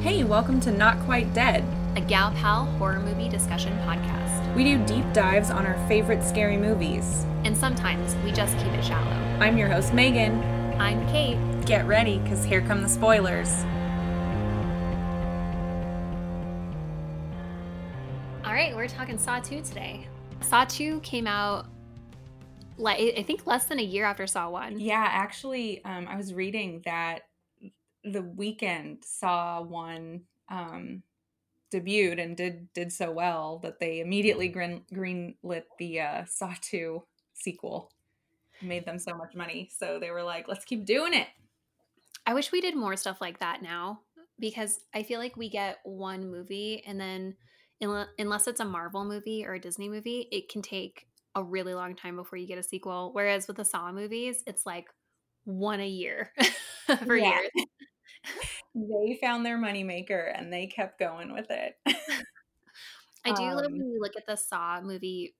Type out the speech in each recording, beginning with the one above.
Hey, welcome to Not Quite Dead. a Gal Pal horror movie discussion podcast. We do deep dives on our favorite scary movies. And sometimes we just keep it shallow. I'm your host, Megan. I'm Kate. Get ready, because here come the spoilers. All right, we're talking Saw 2 today. Saw 2 came out, like I think less than a year after Saw 1. Yeah, actually, um, I was reading that the weekend saw one um, debuted and did did so well that they immediately green greenlit the uh, Saw Two sequel. Made them so much money, so they were like, "Let's keep doing it." I wish we did more stuff like that now because I feel like we get one movie and then unless it's a Marvel movie or a Disney movie, it can take a really long time before you get a sequel. Whereas with the Saw movies, it's like one a year for Yeah. years. They found their moneymaker and they kept going with it. I do love Um, when you look at the Saw movie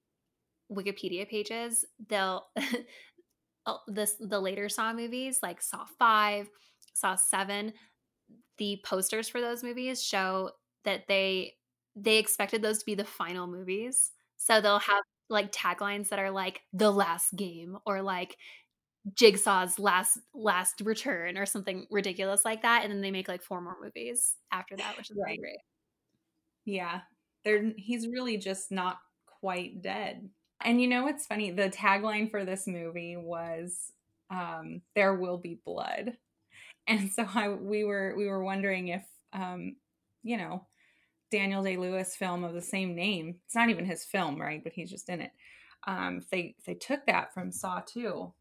Wikipedia pages. They'll oh, this the later Saw movies like Saw five, Saw seven. The posters for those movies show that they they expected those to be the final movies. So they'll have like taglines that are like the last game or like Jigsaw's last last return or something ridiculous like that, and then they make like four more movies after that, which is really great. Yeah. They're he's really just not quite dead. And you know what's funny? The tagline for this movie was um there will be blood. And so I we were we were wondering if um you know Daniel Day-Lewis film of the same name. It's not even his film, right? But he's just in it. Um if they if they took that from Saw 2.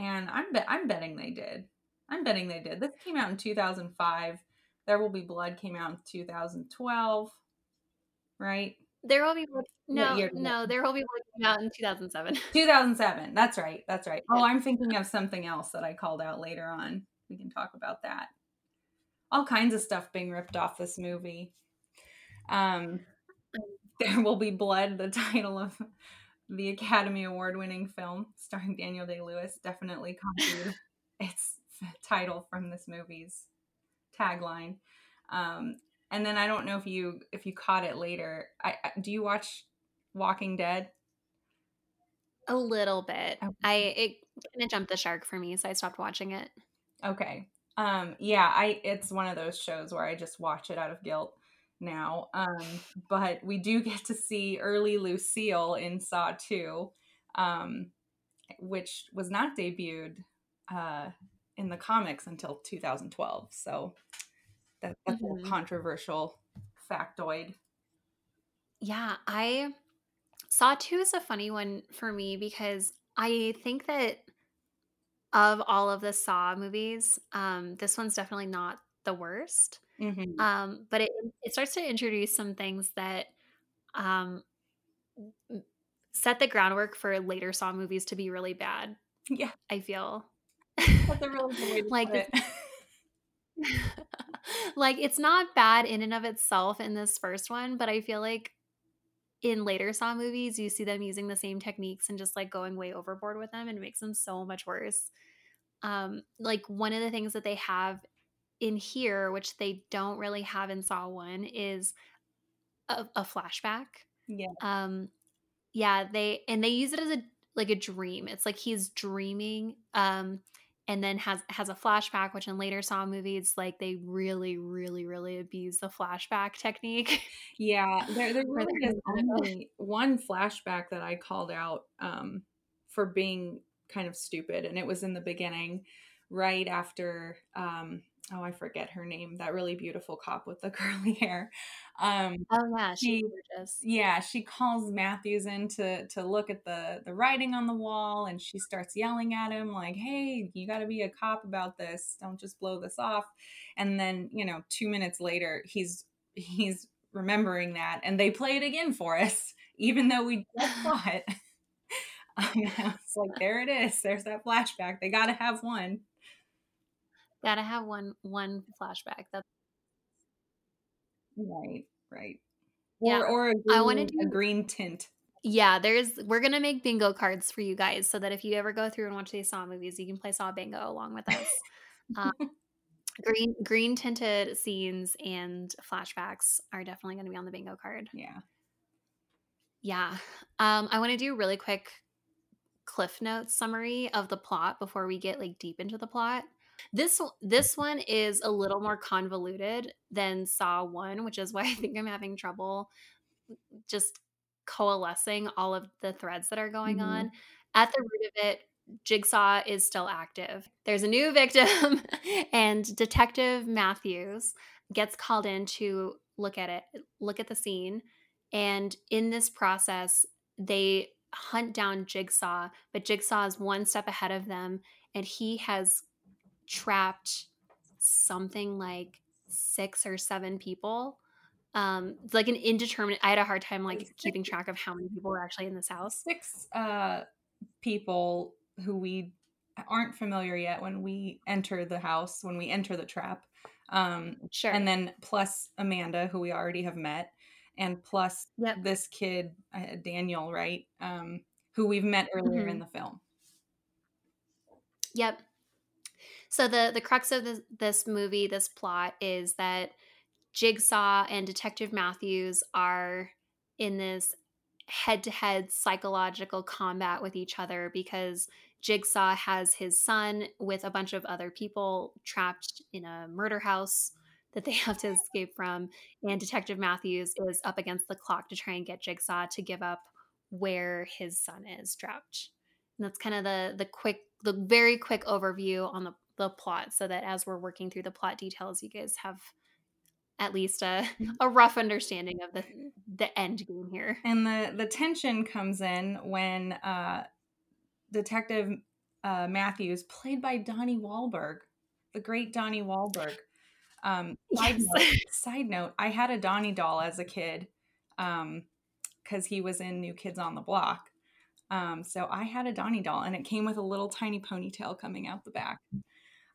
And I'm bet I'm betting they did. I'm betting they did. This came out in 2005. There Will Be Blood came out in 2012, right? There will be blood. No, year did it- no, there will be blood came out in 2007. 2007. That's right. That's right. Oh, I'm thinking of something else that I called out later on. We can talk about that. All kinds of stuff being ripped off this movie. Um, there will be blood. The title of the Academy Award winning film starring Daniel Day Lewis definitely copied its title from this movie's tagline. Um, and then I don't know if you if you caught it later. I, I do you watch Walking Dead? A little bit. Okay. I it kind of jumped the shark for me, so I stopped watching it. Okay. Um yeah, I it's one of those shows where I just watch it out of guilt now. Um but we do get to see early Lucille in Saw 2 um which was not debuted uh in the comics until 2012. So that, that's Mhm. a controversial factoid. Yeah, I Saw 2 is a funny one for me because I think that of all of the Saw movies, um, this one's definitely not the worst. Mhm. Um, but it it starts to introduce some things that um set the groundwork for later Saw movies to be really bad, Yeah, I feel. that's a really good way to Like put it. like it's not bad in and of itself in this first one, but I feel like in later Saw movies, you see them using the same techniques and just like going way overboard with them and it makes them so much worse. Um, like one of the things that they have in here, which they don't really have in Saw 1, is a, a flashback. yeah. Um, yeah, they and they use it as a like a dream. It's like he's dreaming, um, and then has has a flashback, which in later Saw movies, like they really, really, really abuse the flashback technique. Yeah, there, there really is only one flashback that I called out um, for being kind of stupid, and it was in the beginning, right after um, oh, I forget her name, that really beautiful cop with the curly hair. Um, oh yeah, She- gorgeous. yeah, she calls Matthews in to to look at the the writing on the wall, and she starts yelling at him like, "Hey, you got to be a cop about this. Don't just blow this off." And then you know, two minutes later, he's he's remembering that, and they play it again for us, even though we just saw it. It's like there it is. There's that flashback. They got to have one. Gotta have one one flashback. That's Right. Right. Yeah, Or or a I wanna do a green tint. yeah. There's we're gonna make bingo cards for you guys so that if you ever go through and watch these Saw movies, you can play Saw bingo along with us. Um, green green tinted scenes and flashbacks are definitely going to be on the bingo card. Yeah. Yeah. Um, I want to do really quick cliff notes summary of the plot before we get like deep into the plot. This this one is a little more convoluted than Saw 1, which is why I think I'm having trouble just coalescing all of the threads that are going Mhm. on. At the root of it, Jigsaw is still active. There's a new victim, and Detective Matthews gets called in to look at it, look at the scene. And in this process, they hunt down Jigsaw, but Jigsaw is one step ahead of them, and he has trapped something like six or seven people. Um, it's like an indeterminate. I had a hard time like Six- keeping track of how many people were actually in this house. Six uh, people who we aren't familiar yet when we enter the house, when we enter the trap. Um, Sure. and then plus Amanda, who we already have met, and plus Yep. this kid, uh, Daniel, right? Um, who we've met earlier in Mhm. the film. Yep. So the the crux of this, this movie, this plot, is that Jigsaw and Detective Matthews are in this head to head psychological combat with each other because Jigsaw has his son with a bunch of other people trapped in a murder house that they have to escape from. And Detective Matthews is up against the clock to try and get Jigsaw to give up where his son is trapped. And that's kind of the the quick the very quick overview on the, the plot so that as we're working through the plot details, you guys have at least a, a rough understanding of the the end game here. And the the tension comes in when uh, Detective uh, Matthews, played by Donnie Wahlberg, the great Donnie Wahlberg. Um, side, Yes. note, side note: I had a Donnie doll as a kid because he was in New Kids on the Block. Um, so I had a Donnie doll, and it came with a little tiny ponytail coming out the back.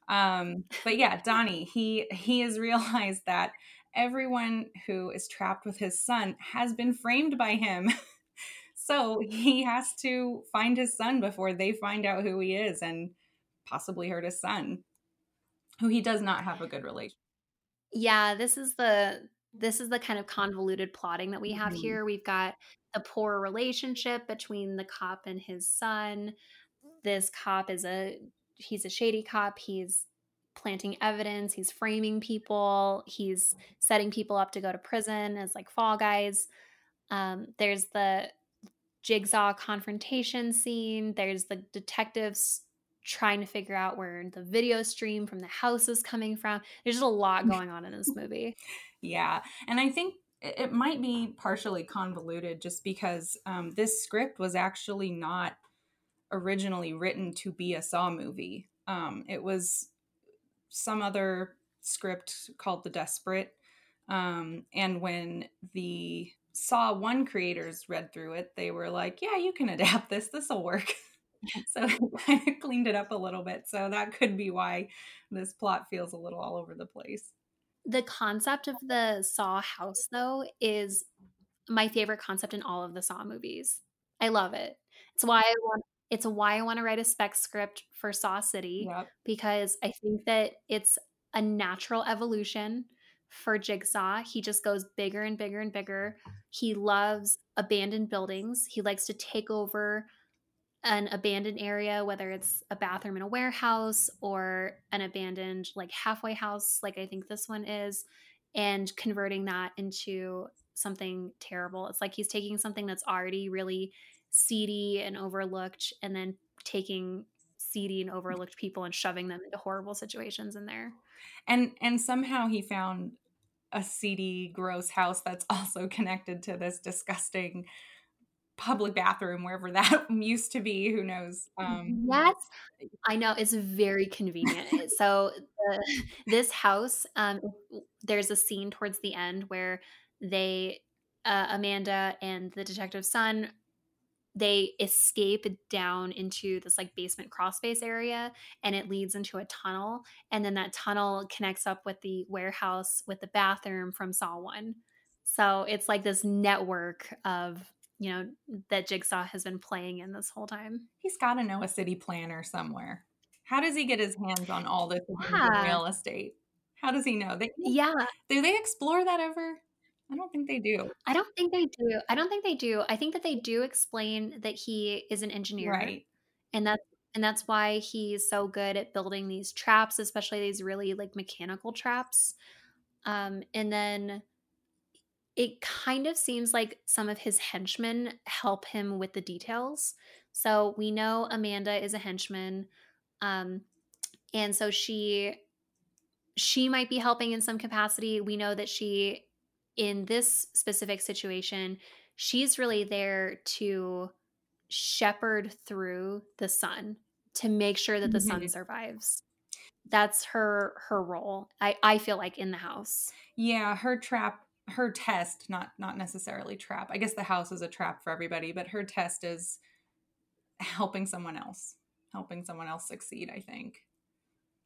Um, but yeah, Donnie, he he has realized that everyone who is trapped with his son has been framed by him. so he has to find his son before they find out who he is and possibly hurt his son, who he does not have a good relationship. Yeah, this is the this is the kind of convoluted plotting that we have Mhm. here. We've got the poor relationship between the cop and his son. This cop is a he's a shady cop. He's planting evidence, he's framing people, he's setting people up to go to prison as like fall guys. Um, there's the jigsaw confrontation scene. There's the detectives trying to figure out where the video stream from the house is coming from. There's just a lot going on in this movie. Yeah, and I think it it might be partially convoluted just because um, this script was actually not originally written to be a Saw movie. Um, it was some other script called The Desperate. Um, and when the Saw 1 creators read through it, they were like, yeah, you can adapt this. This will work. so of cleaned it up a little bit. So that could be why this plot feels a little all over the place. The concept of the Saw house, though, is my favorite concept in all of the Saw movies. I love it. It's why I want. It's why I want to write a spec script for Saw City Yep. because I think that it's a natural evolution for Jigsaw. He just goes bigger and bigger and bigger. He loves abandoned buildings. He likes to take over an abandoned area, whether it's a bathroom in a warehouse or an abandoned, like halfway house, like I think this one is, and converting that into something terrible. It's like he's taking something that's already really seedy and overlooked and then taking seedy and overlooked people and shoving them into horrible situations in there. And and somehow he found a seedy, gross house that's also connected to this disgusting public bathroom wherever that used to be. Who knows? Um, Yes, I know it's very convenient. so the, this house, um, there's a scene towards the end where they, uh, Amanda and the detective's son, they escape down into this like basement crawl space area, and it leads into a tunnel, and then that tunnel connects up with the warehouse with the bathroom from Saw One. So it's like this network of you know that Jigsaw has been playing in this whole time. he's got to know a city planner somewhere. How does he get his hands on all this Yeah. real estate? How does he know? They Yeah. Do they explore that ever? I don't think they do. I don't think they do. I don't think they do. I think that they do explain that he is an engineer. Right. And that's and that's why he's so good at building these traps, especially these really like mechanical traps. Um, and then it kind of seems like some of his henchmen help him with the details. So we know Amanda is a henchman. Um, and so she she might be helping in some capacity. We know that she in this specific situation, she's really there to shepherd through the son to make sure that the Mhm. son survives. That's her her role. I I feel like in the house. Yeah, her trap, her test, not not necessarily trap. I guess the house is a trap for everybody, but her test is helping someone else, helping someone else succeed, I think.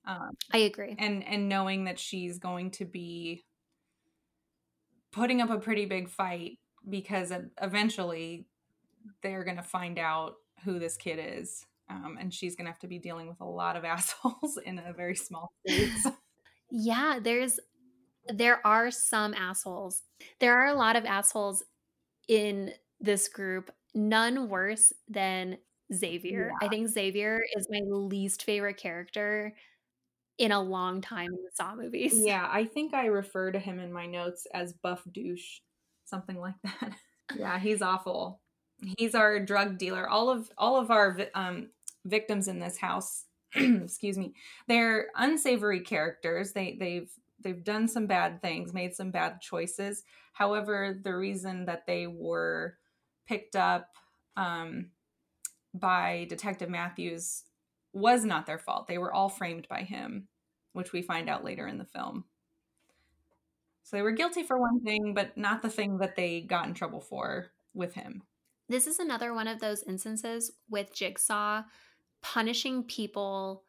Um, I agree. and and knowing that she's going to be putting up a pretty big fight because eventually they're going to find out who this kid is um, and she's going to have to be dealing with a lot of assholes in a very small space Yeah, there's there are some assholes. There are a lot of assholes in this group, none worse than Xavier. I think Xavier is my least favorite character in a long time in the Saw movies. yeah i think i refer to him in my notes as buff douche something like that. Yeah he's awful. He's our drug dealer. All of all of our um, victims in this house excuse me they're unsavory characters. They they've they've done some bad things made some bad choices. However the reason that they were picked up um, by detective matthews was not their fault they were all framed by him which we find out later in the film so they were guilty for one thing but not the thing that they got in trouble for with him This is another one of those instances with Jigsaw punishing people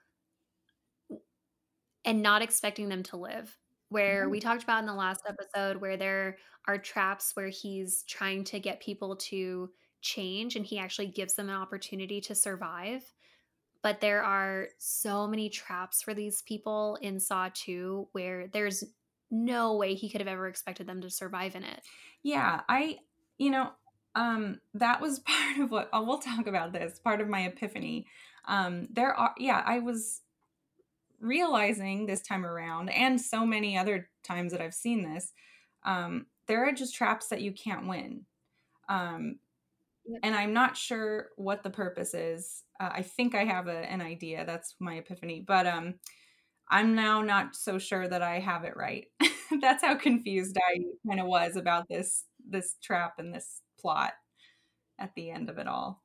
and not expecting them to live. Where Mhm. we talked about in the last episode, where there are traps where he's trying to get people to change and he actually gives them an opportunity to survive. But there are so many traps for these people in Saw 2 where there's no way he could have ever expected them to survive in it. Yeah, I, you know, um, that was part of what oh, we'll talk about this. Part of my epiphany. Um, there are, yeah, I was realizing this time around, and so many other times that I've seen this. Um, there are just traps that you can't win. Um. And I'm not sure what the purpose is. Uh, I think I have a, an idea. That's my epiphany, but um, I'm now not so sure that I have it right. That's how confused I kind of was about this this trap and this plot at the end of it all.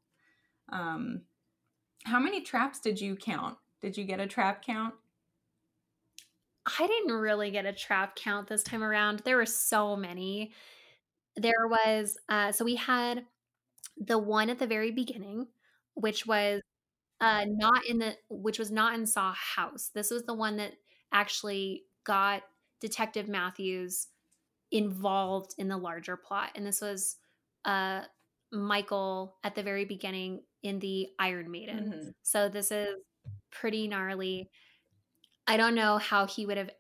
Um, how many traps did you count? Did you get a trap count? I didn't really get a trap count this time around. There were so many. There was uh so we had the one at the very beginning, which was uh not in the which was not in Saw House. This was the one that actually got Detective Matthews involved in the larger plot. And this was uh Michael at the very beginning in the Iron Maiden. Mhm. So this is pretty gnarly. I don't know how he would have.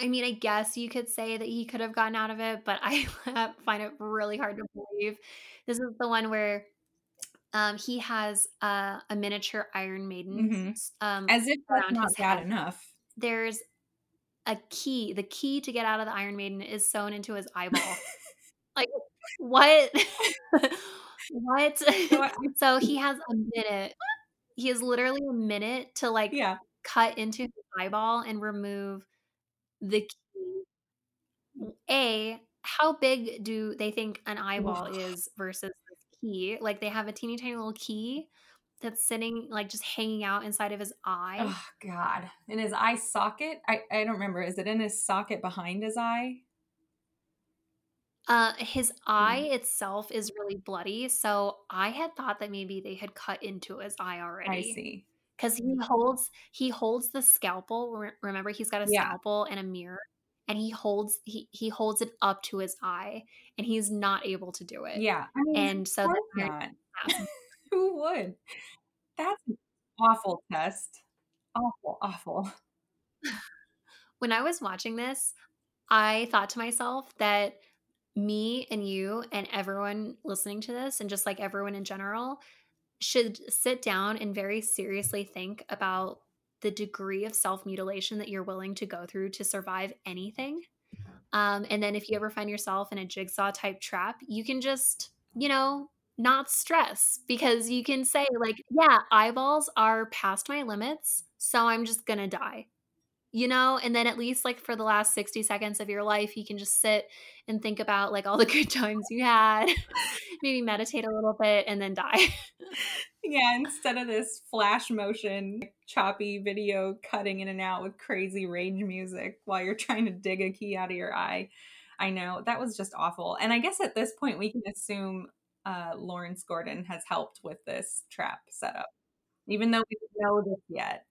I, mean, I guess you could say that he could have gotten out of it, but I find it really hard to believe. This is the one where um, he has uh, a miniature Iron Maiden. Mhm. Um, As if that's not bad head. enough. There's a key. The key to get out of the Iron Maiden is sewn into his eyeball. like what? what? So he has a minute. He has literally a minute to like Yeah. cut into his eyeball and remove the key. A, how big do they think an eyeball is versus this key? Like they have a teeny tiny little key that's sitting like just hanging out inside of his eye. Oh God. In his eye socket? I, I don't remember. Is it in his socket behind his eye? Uh, his eye itself is really bloody, so I had thought that maybe they had cut into his eye already. I see. Because he mm-hmm. holds he holds the scalpel. Remember, he's got a Yeah. scalpel and a mirror, and he holds he he holds it up to his eye, and he's not able to do it. Yeah. I mean, And so not. Who would? That's an awful test. Awful, awful. When I was watching this, I thought to myself that me and you and everyone listening to this, and just like everyone in general, should sit down and very seriously think about the degree of self mutilation that you're willing to go through to survive anything. Um, and then if you ever find yourself in a jigsaw type trap, you can just, you know, not stress because you can say, like, yeah, eyeballs are past my limits. So I'm just going to die you know and then at least like for the last 60 seconds of your life you can just sit and think about like all the good times you had maybe meditate a little bit and then die. Yeah instead of this flash motion choppy video cutting in and out with crazy rage music while you're trying to dig a key out of your eye. I know that was just awful and i guess at this point we can assume uh, lawrence gordon has helped with this trap setup even though we don't know this yet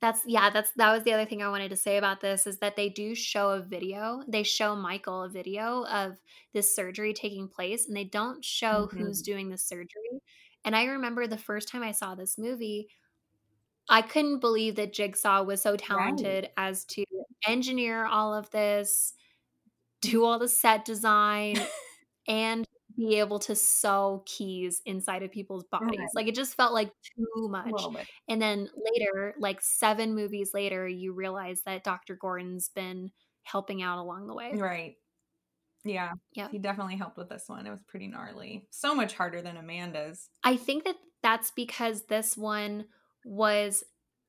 that's yeah, that's that was the other thing I wanted to say about this is that they do show a video. They show Michael a video of this surgery taking place and they don't show mm-hmm. who's doing the surgery. And I remember the first time I saw this movie, I couldn't believe that Jigsaw was so talented right. as to engineer all of this, do all the set design, and be able to sew keys inside of people's bodies. Right. Like it just felt like too much. And then later, like seven movies later, you realize that Dr. Gordon's been helping out along the way. Right. Yeah. Yeah. He definitely helped with this one. It was pretty gnarly. So much harder than Amanda's. I think that that's because this one was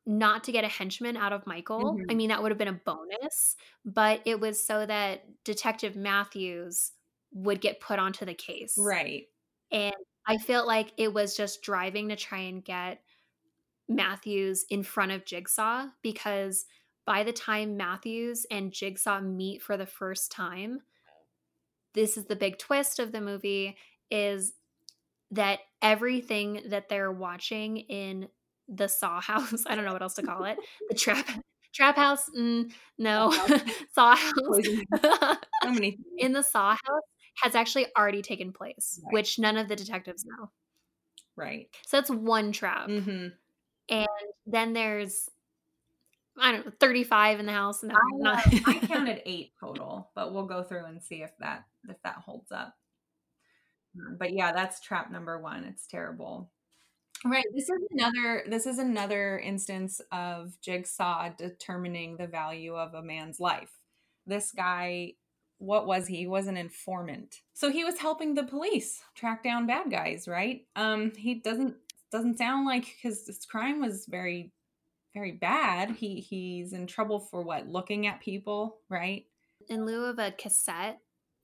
not to get a henchman out of Michael. Mm-hmm. I mean, that would have been a bonus, but it was so that Detective Matthews would get put onto the case. Right. And I felt like it was just driving to try and get Matthews in front of Jigsaw because by the time Matthews and Jigsaw meet for the first time, this is the big twist of the movie is that everything that they're watching in the saw house, I don't know what else to call it, the trap trap house, mm, no, saw house. so many in the saw house has actually already taken place, right. which none of the detectives know. Right. So that's one trap. Mm-hmm. And then there's, I don't know, 35 in the house. No, I, not- I counted eight total, but we'll go through and see if that if that holds up. Um, but yeah, that's trap number one. It's terrible. Right. This is another this is another instance of Jigsaw determining the value of a man's life. This guy what was he? He was an informant. So he was helping the police track down bad guys, right? Um, he doesn't doesn't sound like because his, crime was very very bad. He he's in trouble for what? Looking at people, right? In lieu of a cassette,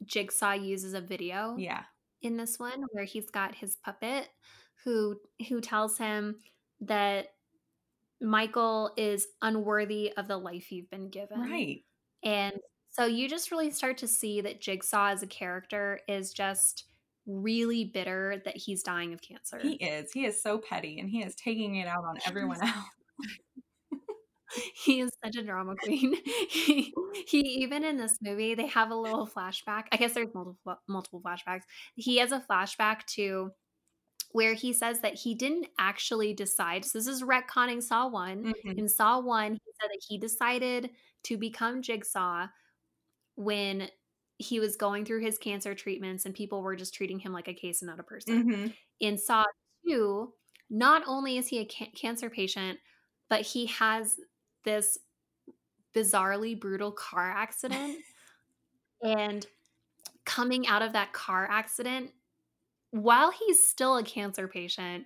Jigsaw uses a video. Yeah. In this one where he's got his puppet who who tells him that Michael is unworthy of the life you've been given. Right. And so you just really start to see that Jigsaw as a character is just really bitter that he's dying of cancer. He is. He is so petty and he is taking it out on everyone else. he is such a drama queen. he, he even in this movie they have a little flashback. I guess there's multiple multiple flashbacks. He has a flashback to where he says that he didn't actually decide. So this is retconning Saw one. Mm-hmm. In Saw one, he said that he decided to become Jigsaw when he was going through his cancer treatments and people were just treating him like a case and not a person. Mm-hmm. In Saw 2, not only is he a ca- cancer patient, but he has this bizarrely brutal car accident. and coming out of that car accident, while he's still a cancer patient,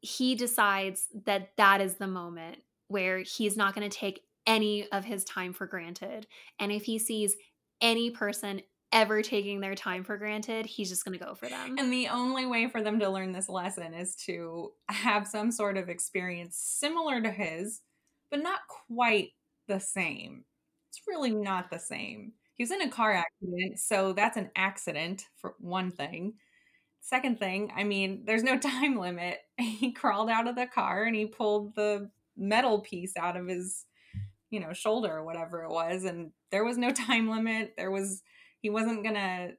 he decides that that is the moment where he's not going to take any of his time for granted. And if he sees any person ever taking their time for granted, he's just going to go for them. And the only way for them to learn this lesson is to have some sort of experience similar to his, but not quite the same. It's really not the same. He was in a car accident, so that's an accident for one thing. Second thing, I mean, there's no time limit. He crawled out of the car and he pulled the metal piece out of his you know, shoulder or whatever it was. And there was no time limit. There was, he wasn't to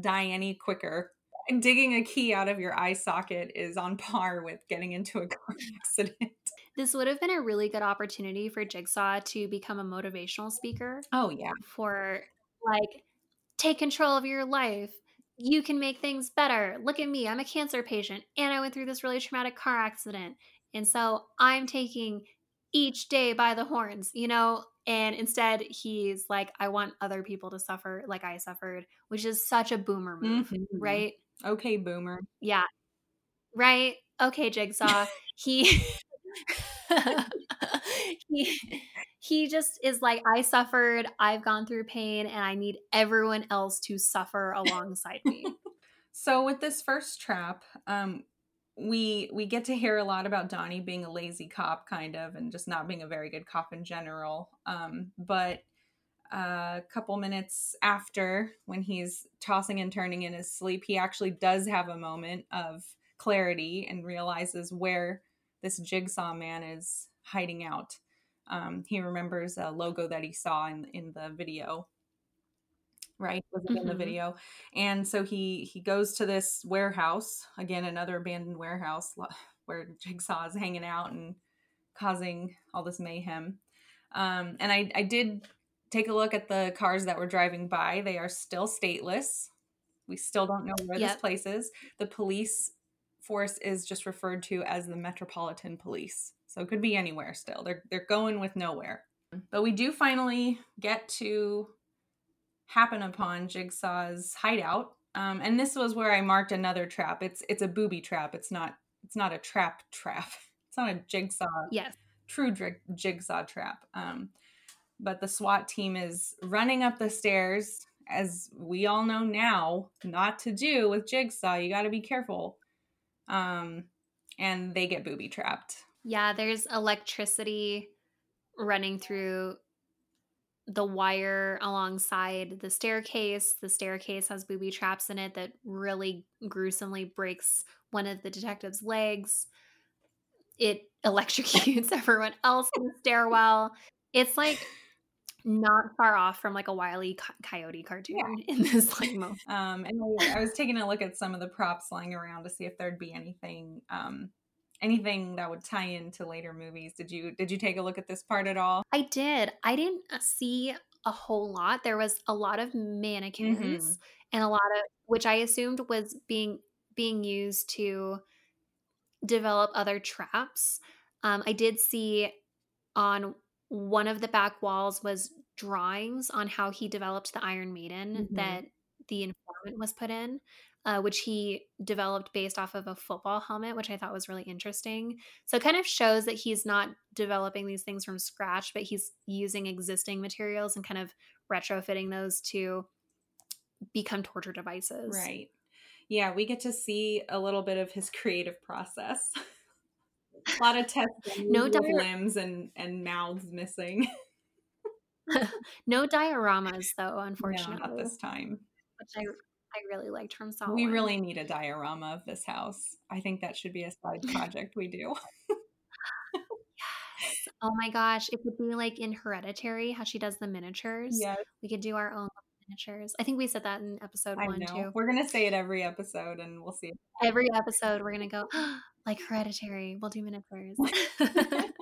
die any quicker. And digging a key out of your eye socket is on par with getting into a car accident. this would have been a really good opportunity for Jigsaw to become a motivational speaker. Oh, yeah. For like, take control of your life. You can make things better. Look at me. I'm a cancer patient and I went through this really traumatic car accident. And so I'm taking each day by the horns, you know? And instead, he's like, I want other people to suffer like I suffered, which is such a boomer move, mm-hmm. right? Okay, boomer. Yeah. Right? Okay, Jigsaw. he he he just is like I suffered, I've gone through pain and I need everyone else to suffer alongside me. so with this first trap, um we we get to hear a lot about Donnie being a lazy cop kind of and just not being a very good cop in general. Um but a couple minutes after when he's tossing and turning in his sleep, he actually does have a moment of clarity and realizes where this jigsaw man is hiding out. Um, he remembers a logo that he saw in in the video. Right, was it mm-hmm. in the mm-hmm. video? And so he he goes to this warehouse again, another abandoned warehouse where Jigsaw is hanging out and causing all this mayhem. Um, and I I did take a look at the cars that were driving by. They are still stateless. We still don't know where yep. this place is. The police force is just referred to as the Metropolitan Police. So it could be anywhere still. They're they're going with nowhere. But we do finally get to happen upon Jigsaw's hideout. Um, and this was where I marked another trap. It's it's a booby trap. It's not it's not a trap trap. It's not a jigsaw. Yes. True drig- jigsaw trap. Um, but the SWAT team is running up the stairs, as we all know now, not to do with jigsaw. You got to be careful um, and they get booby trapped. Yeah, there's electricity running through the wire alongside the staircase. The staircase has booby traps in it that really gruesomely breaks one of the detective's legs. It electrocutes everyone else in the stairwell. It's like not far off from like a wily coyote cartoon yeah. in this like moment. Um, and I, I, was taking a look at some of the props lying around to see if there'd be anything, um, anything that would tie into later movies. Did you did you take a look at this part at all? I did. I didn't uh, see a whole lot. There was a lot of mannequins mm-hmm. and a lot of which I assumed was being being used to develop other traps. Um, I did see on one of the back walls was drawings on how he developed the Iron Maiden mm-hmm. that the informant was put in, uh, which he developed based off of a football helmet, which I thought was really interesting. So it kind of shows that he's not developing these things from scratch, but he's using existing materials and kind of retrofitting those to become torture devices. Right. Yeah, we get to see a little bit of his creative process. a lot of tests no di- limbs and and mouths missing no dioramas though unfortunately no, not this time which i i really liked from Saw we really need a diorama of this house i think that should be a side project we do yes oh my gosh it would be like in hereditary how she does the miniatures yeah we could do our own miniatures. I think we said that in episode I one know. too. We're gonna say it every episode, and we'll see. Every episode, we're gonna go like Hereditary. We'll do miniatures.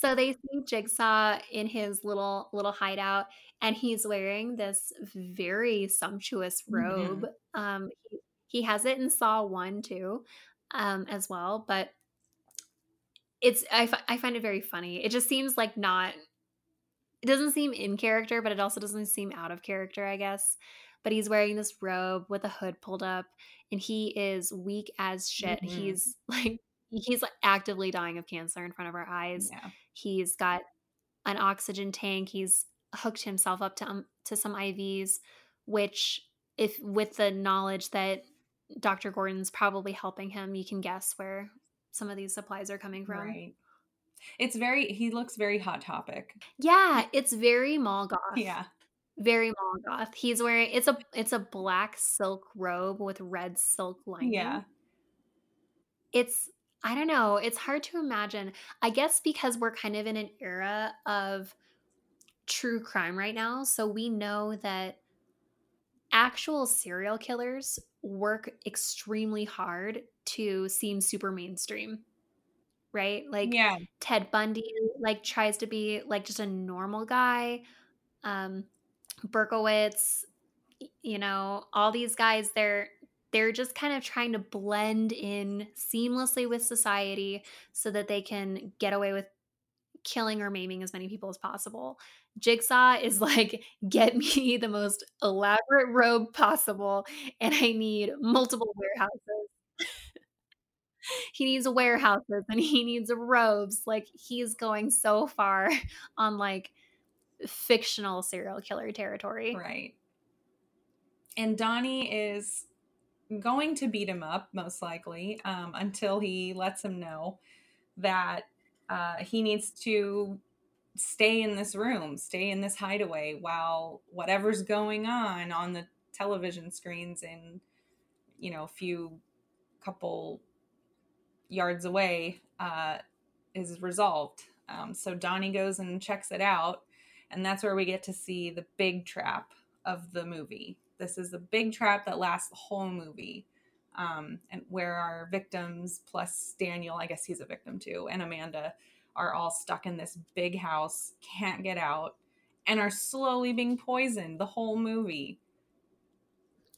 so they see Jigsaw in his little little hideout, and he's wearing this very sumptuous robe. Mm-hmm. Um, he, he has it in Saw One too, um, as well, but it's I, f- I find it very funny. It just seems like not it doesn't seem in character, but it also doesn't seem out of character, I guess. But he's wearing this robe with a hood pulled up, and he is weak as shit. Mm-hmm. He's like he's like actively dying of cancer in front of our eyes. Yeah. He's got an oxygen tank. He's hooked himself up to um, to some IVs, which if with the knowledge that Dr. Gordon's probably helping him, you can guess where some of these supplies are coming from. Right. It's very he looks very hot topic. Yeah, it's very mall goth. Yeah. Very mall goth. He's wearing it's a it's a black silk robe with red silk lining. Yeah. It's I don't know, it's hard to imagine. I guess because we're kind of in an era of true crime right now, so we know that actual serial killers work extremely hard to seem super mainstream right? Like yeah. Ted Bundy like tries to be like just a normal guy. Um Berkowitz, you know, all these guys they're they're just kind of trying to blend in seamlessly with society so that they can get away with killing or maiming as many people as possible. Jigsaw is like, get me the most elaborate robe possible, and I need multiple warehouses. he needs warehouses and he needs robes. Like, he's going so far on like fictional serial killer territory. Right. And Donnie is going to beat him up, most likely, um, until he lets him know that uh, he needs to stay in this room, stay in this hideaway while whatever's going on on the television screens in, you know, a few couple yards away uh, is resolved. Um, so Donnie goes and checks it out, and that's where we get to see the big trap of the movie. This is the big trap that lasts the whole movie um, and where our victims plus Daniel, I guess he's a victim too, and Amanda are all stuck in this big house, can't get out, and are slowly being poisoned the whole movie.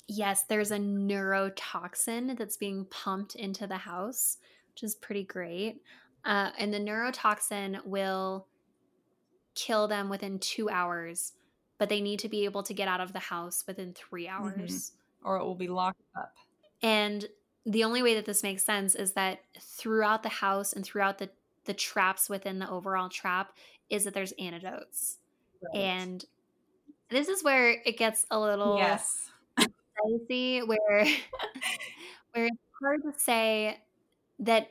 Yes, there's a neurotoxin that's being pumped into the house, which is pretty great. Uh, and the neurotoxin will kill them within two hours, but they need to be able to get out of the house within three mm-hmm. hours. Mm-hmm. Or it will be locked up. And the only way that this makes sense is that throughout the house and throughout the the traps within the overall trap is that there's antidotes. Right. And this is where it gets a little yes. dicey where where it's hard to say that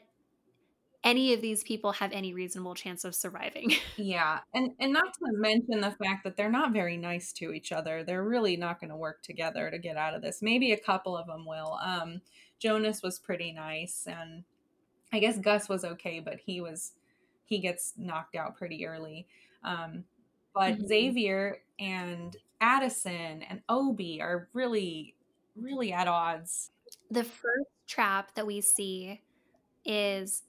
any of these people have any reasonable chance of surviving. yeah. And and not to mention the fact that they're not very nice to each other. They're really not going to work together to get out of this. Maybe a couple of them will. Um Jonas was pretty nice and I guess Gus was okay, but he was he gets knocked out pretty early. Um but mm-hmm. Xavier and Addison and Obi are really really at odds. The first trap that we see is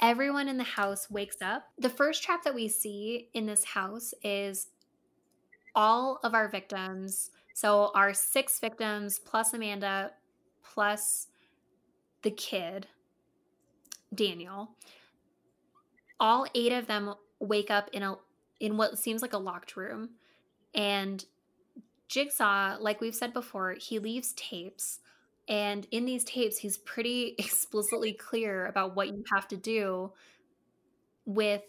everyone in the house wakes up. The first trap that we see in this house is all of our victims. So, our six victims plus Amanda plus the kid, Daniel. All eight of them wake up in a in what seems like a locked room and Jigsaw, like we've said before, he leaves tapes and in these tapes, he's pretty explicitly clear about what you have to do with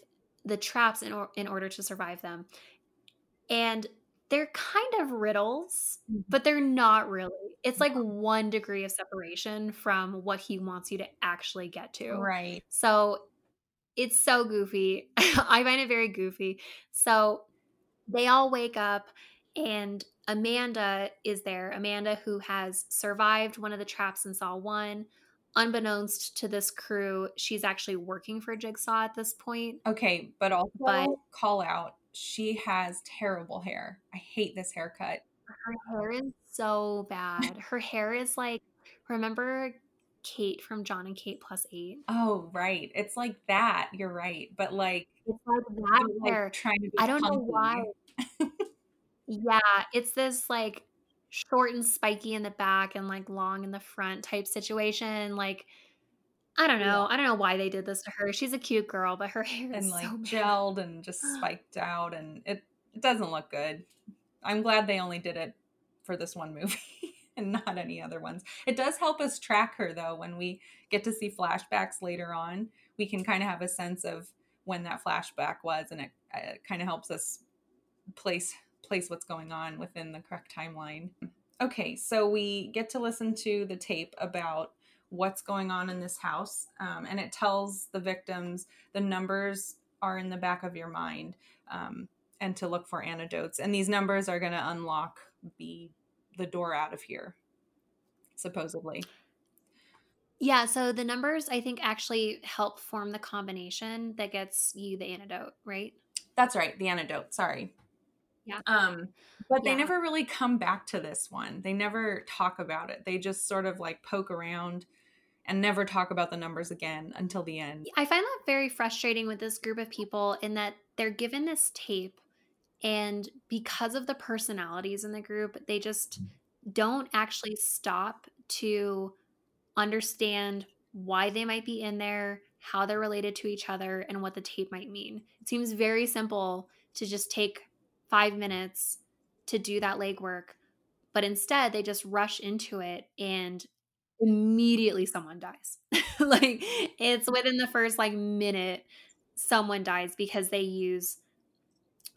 the traps in, or- in order to survive them. And they're kind of riddles, mm-hmm. but they're not really. It's like one degree of separation from what he wants you to actually get to. Right. So it's so goofy. I find it very goofy. So they all wake up and Amanda is there. Amanda, who has survived one of the traps in Saw 1. Unbeknownst to this crew, she's actually working for Jigsaw at this point. Okay, but also but, call out she has terrible hair. I hate this haircut. Her hair is so bad. Her hair is like, remember Kate from Jon and Kate plus eight? Oh, right. It's like that. You're right. But like, it's like that hair. Like trying to I don't know why. Yeah, it's this like short and spiky in the back and like long in the front type situation. Like, I don't know. Yeah. I don't know why they did this to her. She's a cute girl, but her hair and is like so gelled and just spiked out, and it it doesn't look good. I'm glad they only did it for this one movie and not any other ones. It does help us track her though when we get to see flashbacks later on. We can kind of have a sense of when that flashback was, and it, uh, it kind of helps us place place what's going on within the correct timeline. Okay, so we get to listen to the tape about what's going on in this house, um, and it tells the victims the numbers are in the back of your mind um, and to look for antidotes. And these numbers are going to unlock the the door out of here, supposedly. Yeah, so the numbers I think actually help form the combination that gets you the antidote, right? That's right, the antidote. Sorry. Yeah. Um, but yeah. they never really come back to this one. They never talk about it. They just sort of like poke around and never talk about the numbers again until the end. I find that very frustrating with this group of people in that they're given this tape and because of the personalities in the group, they just don't actually stop to understand why they might be in there, how they're related to each other, and what the tape might mean. It seems very simple to just take five minutes to do that legwork, but instead they just rush into it and immediately someone dies. like it's within the first like minute someone dies because they use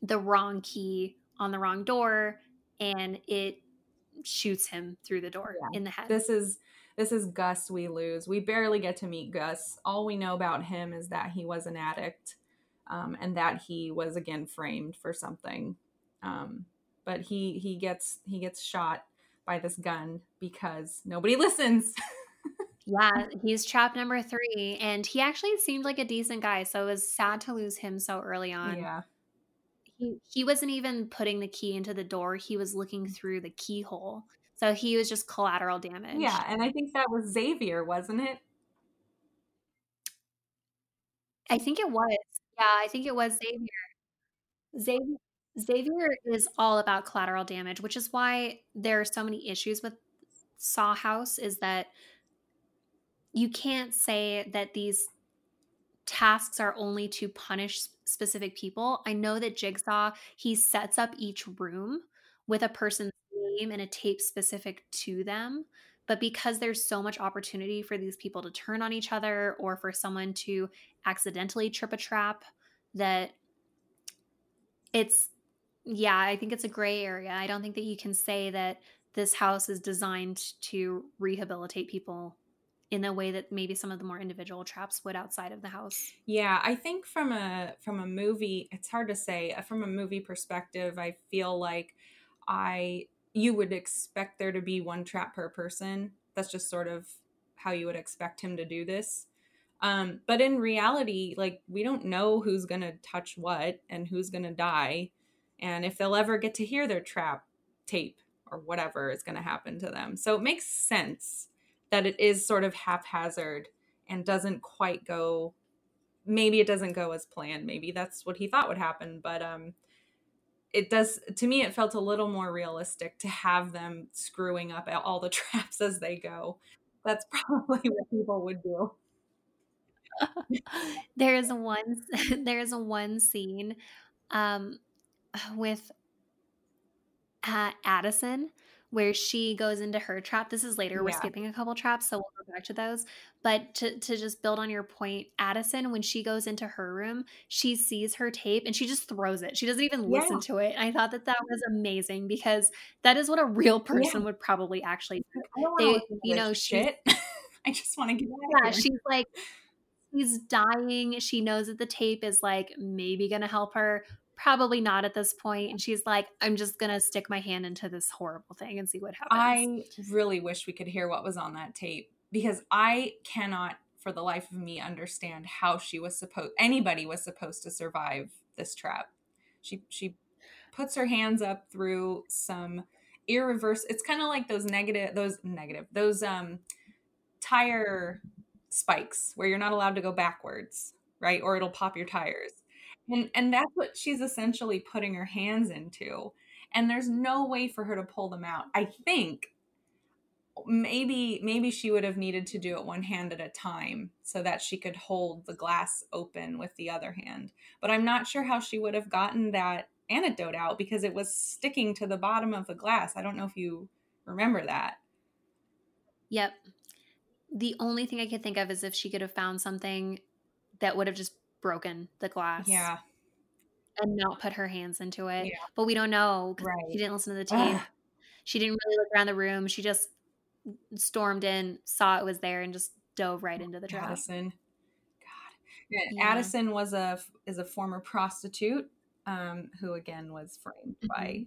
the wrong key on the wrong door and it shoots him through the door yeah. in the head. This is this is Gus we lose. We barely get to meet Gus. All we know about him is that he was an addict um, and that he was again framed for something. Um, but he he gets he gets shot by this gun because nobody listens. yeah, he's trap number three, and he actually seemed like a decent guy. So it was sad to lose him so early on. Yeah. He, he wasn't even putting the key into the door. He was looking through the keyhole. So he was just collateral damage. Yeah, and I think that was Xavier, wasn't it? I think it was. Yeah, I think it was Xavier. Xavier Xavier is all about collateral damage, which is why there are so many issues with Saw House is that you can't say that these tasks are only to punish specific people. I know that Jigsaw, he sets up each room with a person's name and a tape specific to them. But because there's so much opportunity for these people to turn on each other or for someone to accidentally trip a trap, that it's yeah, I think it's a gray area. I don't think that you can say that this house is designed to rehabilitate people in a way that maybe some of the more individual traps would outside of the house. Yeah, I think from a from a movie, it's hard to say. Uh, from a movie perspective, I feel like I you would expect there to be one trap per person. That's just sort of how you would expect him to do this. Um, but in reality, like we don't know who's gonna touch what and who's gonna die and if they'll ever get to hear their trap tape or whatever is to happen to them. So it makes sense that it is sort of haphazard and doesn't quite go maybe it doesn't go as planned. Maybe that's what he thought would happen, but um it does to me it felt a little more realistic to have them screwing up all the traps as they go. That's probably what people would do. there's one there's one scene um with uh, Addison where she goes into her trap. This is later. Yeah. We're skipping a couple traps, so we'll go back to those. But to, to just build on your point, Addison, when she goes into her room, she sees her tape and she just throws it. She doesn't even yeah. listen to it. I thought that that was amazing because that is what a real person yeah. would probably actually do. They, you know, shit. I just want to get out. Yeah, she's like, she's dying. She knows that the tape is like maybe going to help her probably not at this point. And she's like, I'm just going to stick my hand into this horrible thing and see what happens. I really wish we could hear what was on that tape because I cannot, for the life of me, understand how she was supposed, anybody was supposed to survive this trap. She, she puts her hands up through some irreversible, it's kind of like those negative, those negative, those, um, tire spikes where you're not allowed to go backwards, right? Or it'll pop your tires and and that's what she's essentially putting her hands into. And there's no way for her to pull them out. I think maybe maybe she would have needed to do it one hand at a time so that she could hold the glass open with the other hand. But i'm not sure how she would have gotten that antidote out because it was sticking to the bottom of the glass. I don't know if you remember that. Yep. The only thing i could think of is if she could have found something that would have just broken the glass. Yeah. And not put her hands into it. Yeah. But we don't know right. she didn't listen to the tape. Ugh. She didn't really look around the room. She just stormed in, saw it was there, and just dove right into the trap. Addison. God. Yeah, yeah. Addison was a is a former prostitute um, who again was framed mm-hmm. by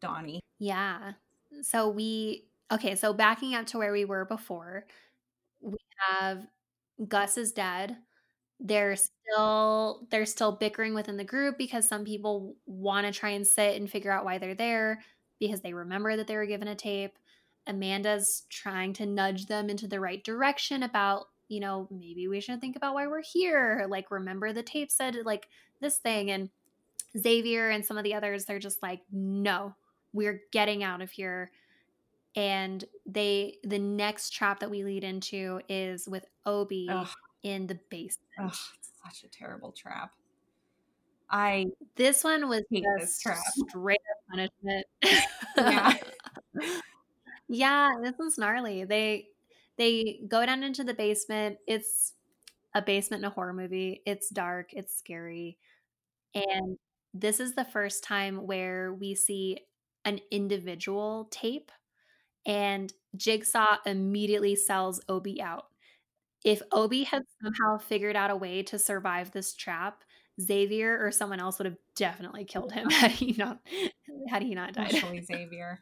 Donnie. Yeah. So we okay, so backing up to where we were before, we have Gus is dead they're still they're still bickering within the group because some people want to try and sit and figure out why they're there because they remember that they were given a tape Amanda's trying to nudge them into the right direction about, you know, maybe we should think about why we're here. Like, remember the tape said like this thing. And Xavier and some of the others, they're just like, no, we're getting out of here. And they, the next trap that we lead into is with Obi Ugh. In the basement. Ugh, such a terrible trap. I this one was just straight up punishment. yeah. yeah, this one's gnarly. They they go down into the basement. It's a basement in a horror movie. It's dark, it's scary. And this is the first time where we see an individual tape and Jigsaw immediately sells Obi out. If Obi had somehow figured out a way to survive this trap, Xavier or someone else would have definitely killed him had he not had he not died. Actually, Xavier.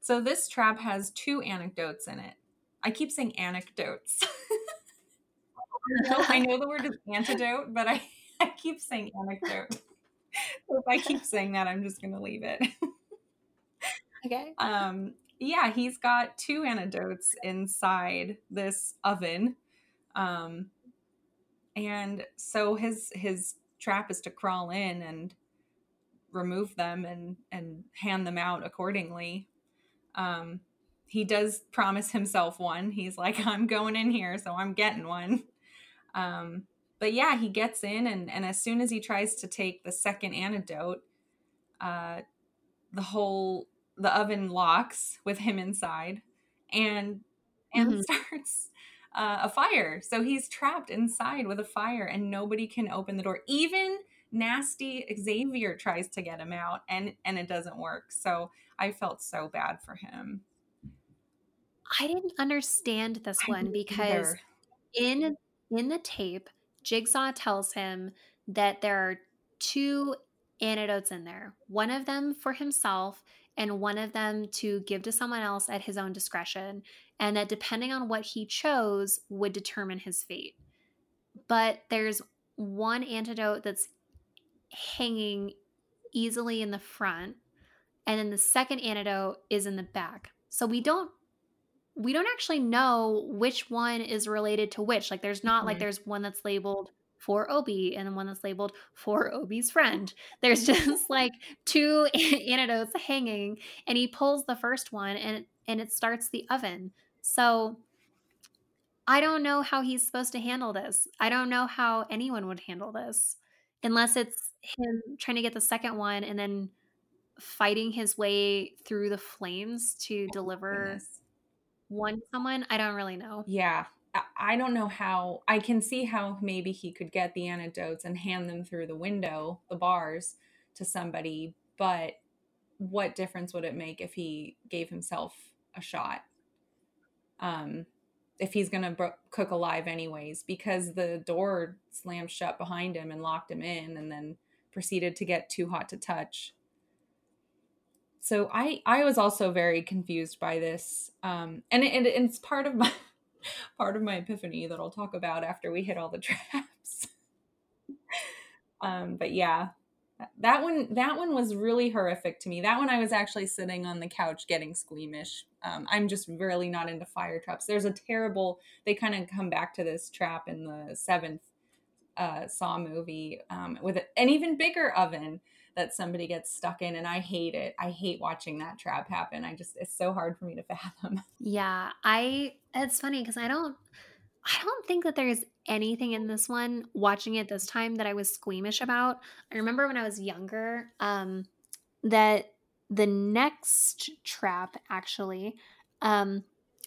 So this trap has two anecdotes in it. I keep saying anecdotes. I, know, I know the word is antidote, but I, I keep saying anecdote. so if I keep saying that, I'm just going to leave it. okay. Um, yeah, he's got two antidotes inside this oven. Um, and so his his trap is to crawl in and remove them and and hand them out accordingly. Um, he does promise himself one. He's like, I'm going in here, so I'm getting one. Um, but yeah, he gets in, and and as soon as he tries to take the second antidote, uh, the whole the oven locks with him inside, and and mm-hmm. starts uh, a fire. So he's trapped inside with a fire, and nobody can open the door. Even nasty Xavier tries to get him out, and and it doesn't work. So I felt so bad for him. I didn't understand this one because either. in in the tape, Jigsaw tells him that there are two antidotes in there. One of them for himself and one of them to give to someone else at his own discretion, and that depending on what he chose would determine his fate. But there's one antidote that's hanging easily in the front, and then the second antidote is in the back. So we don't we don't actually know which one is related to which. Like there's not mm-hmm. like there's one that's labeled for Obi and one that's labeled for Obi's friend. There's just like two antidotes hanging and he pulls the first one and and it starts the oven. So I don't know how he's supposed to handle this. I don't know how anyone would handle this unless it's him trying to get the second one and then fighting his way through the flames to oh, deliver goodness. one someone. I don't really know. Yeah. I don't know how I can see how maybe he could get the antidotes and hand them through the window, the bars to somebody, but what difference would it make if he gave himself a shot? Um, if he's going to bro- cook alive anyways, because the door slammed shut behind him and locked him in and then proceeded to get too hot to touch. So I I was also very confused by this, um, and it, it's part of my part of my epiphany that I'll talk about after we hit all the traps. um, but yeah, that one that one was really horrific to me. That one I was actually sitting on the couch getting squeamish. Um, I'm just really not into fire traps. There's a terrible. They kind of come back to this trap in the seventh uh, Saw movie um, with an even bigger oven that somebody gets stuck in and I hate it. I hate watching that trap happen. I just it's so hard for me to fathom. Yeah, I it's funny cuz I don't I don't think that there's anything in this one watching it this time that I was squeamish about. I remember when I was younger um that the next trap actually um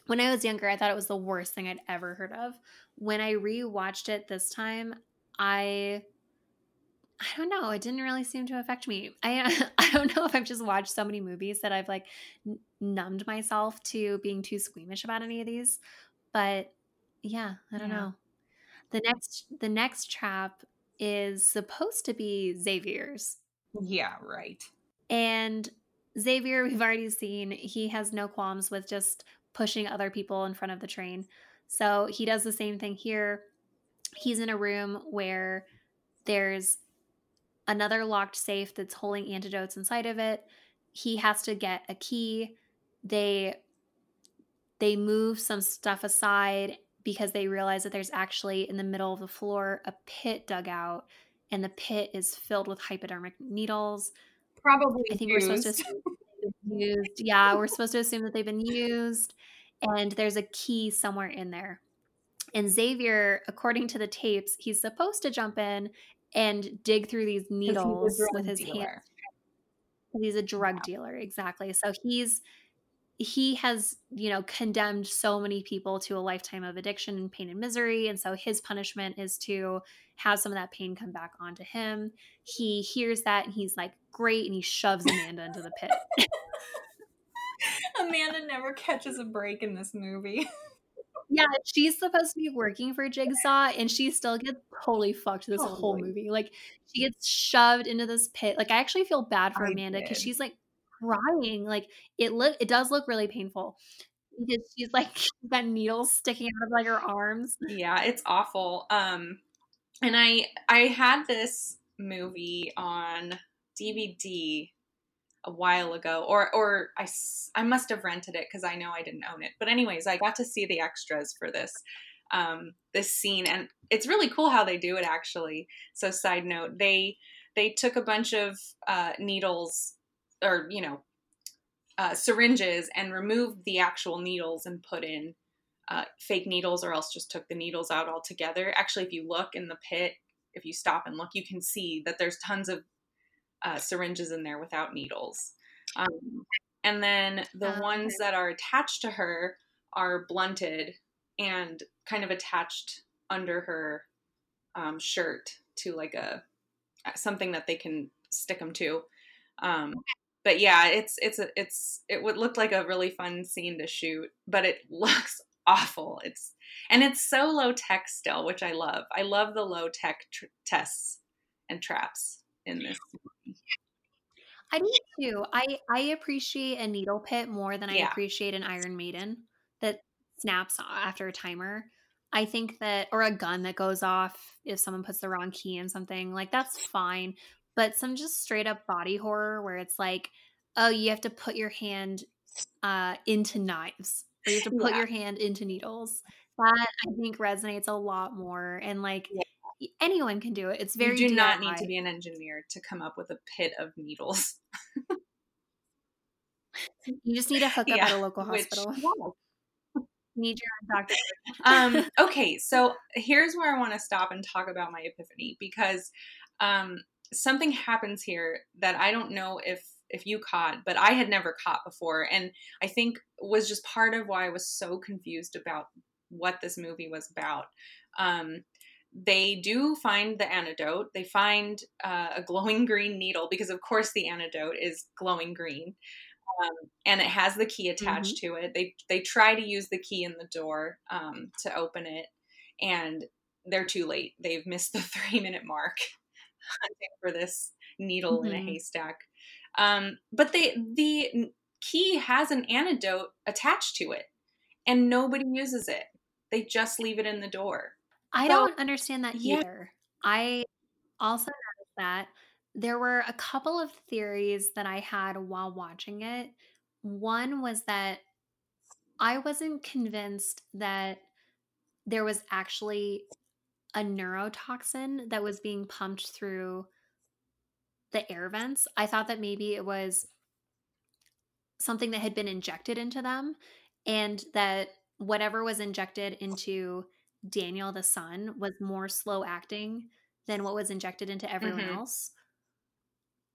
when I was younger I thought it was the worst thing I'd ever heard of. When I rewatched it this time, I I don't know. It didn't really seem to affect me. I I don't know if I've just watched so many movies that I've like numbed myself to being too squeamish about any of these. But yeah, I don't yeah. know. The next the next trap is supposed to be Xavier's. Yeah, right. And Xavier, we've already seen, he has no qualms with just pushing other people in front of the train. So he does the same thing here. He's in a room where there's another locked safe that's holding antidotes inside of it. He has to get a key. They they move some stuff aside because they realize that there's actually in the middle of the floor a pit dug out and the pit is filled with hypodermic needles. Probably I think used. we're supposed to used. Yeah, we're supposed to assume that they've been used and there's a key somewhere in there. And Xavier, according to the tapes, he's supposed to jump in and dig through these needles with his dealer. hands. He's a drug yeah. dealer, exactly. So he's he has, you know, condemned so many people to a lifetime of addiction and pain and misery. And so his punishment is to have some of that pain come back onto him. He hears that and he's like, great. And he shoves Amanda into the pit. Amanda never catches a break in this movie. yeah, she's supposed to be working for Jigsaw and she still gets totally fucked this totally. whole movie. Like she gets shoved into this pit. Like I actually feel bad for I Amanda because she's like crying. Like it look it does look really painful. Because she's like got needles sticking out of like her arms. Yeah, it's awful. Um and I I had this movie on DVD a while ago or or I I must have rented it cuz I know I didn't own it. But anyways, I got to see the extras for this um this scene and it's really cool how they do it actually. So side note, they they took a bunch of uh, needles or you know uh, syringes and removed the actual needles and put in uh, fake needles or else just took the needles out altogether. Actually if you look in the pit if you stop and look you can see that there's tons of uh, syringes in there without needles. Um, and then the ones that are attached to her are blunted and kind of attached under her um, shirt to like a something that they can stick them to. Um, but yeah, it's it's a, it's it would look like a really fun scene to shoot, but it looks awful. It's and it's so low tech still, which I love. I love the low tech tr- tests and traps in this. I do too. I I appreciate a needle pit more than I yeah. appreciate an Iron Maiden that snaps after a timer. I think that or a gun that goes off if someone puts the wrong key in something like that's fine but some just straight up body horror where it's like, oh, you have to put your hand uh, into knives or you have to put yeah. your hand into needles. That I think resonates a lot more. And like yeah. anyone can do it. It's very You do DIY. not need to be an engineer to come up with a pit of needles. you just need to hook up yeah, at a local which, hospital. Need your doctor. um, okay, so here's where I want to stop and talk about my epiphany because um, something happens here that I don't know if if you caught, but I had never caught before, and I think was just part of why I was so confused about what this movie was about. Um, they do find the antidote. They find uh, a glowing green needle because, of course, the antidote is glowing green, um, and it has the key attached mm-hmm. to it. They they try to use the key in the door um, to open it, and they're too late. They've missed the three minute mark hunting for this needle mm-hmm. in a mm-hmm. haystack. Um, but the the key has an antidote attached to it, and nobody uses it. They just leave it in the door. I so, don't understand that yeah. either. I also noticed that there were a couple of theories that I had while watching it. One was that I wasn't convinced that there was actually a neurotoxin that was being pumped through the air vents. I thought that maybe it was something that had been injected into them and that whatever was injected into Daniel the son was more slow acting than what was injected into everyone mm-hmm. else.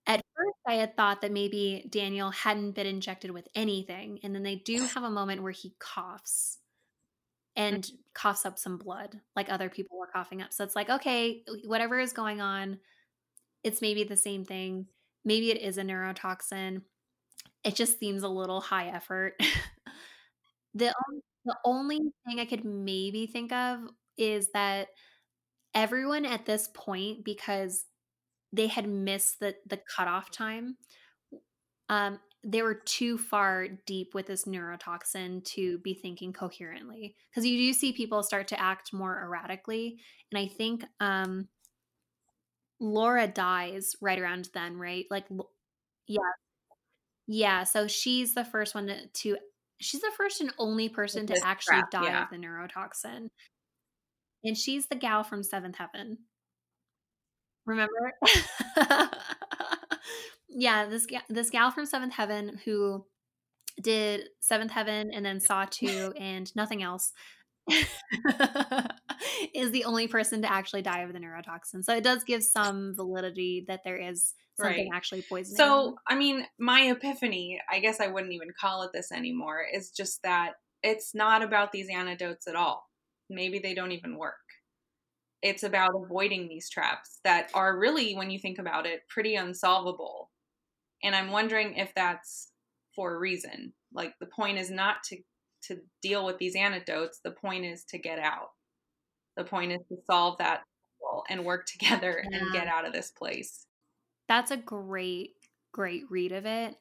At first, I had thought that maybe Daniel hadn't been injected with anything. And then they do have a moment where he coughs and coughs up some blood like other people were coughing up. So it's like, okay, whatever is going on, it's maybe the same thing. Maybe it is a neurotoxin. It just seems a little high effort. the, the only thing I could maybe think of is that everyone at this point, because they had missed the, the cutoff time, um, they were too far deep with this neurotoxin to be thinking coherently because you do see people start to act more erratically and i think um laura dies right around then right like yeah yeah so she's the first one to, to she's the first and only person to actually trap, die yeah. of the neurotoxin. And she's the gal from Seventh Heaven. Remember? yeah, this this gal from Seventh Heaven who did Seventh Heaven and then Saw 2 and nothing else is the only person to actually die of the neurotoxin. So it does give some validity that there is something Right. actually poisoning. So. I mean, my epiphany, I guess I wouldn't even call it this anymore, is just that it's not about these antidotes at all. Maybe they don't even work. It's about avoiding these traps that are really, when you think about it, pretty unsolvable. And I'm wondering if that's for a reason. Like the point is not to to deal with these antidotes, the point is to get out. The point is to solve that and work together and get out of this place. That's a great, great read of it.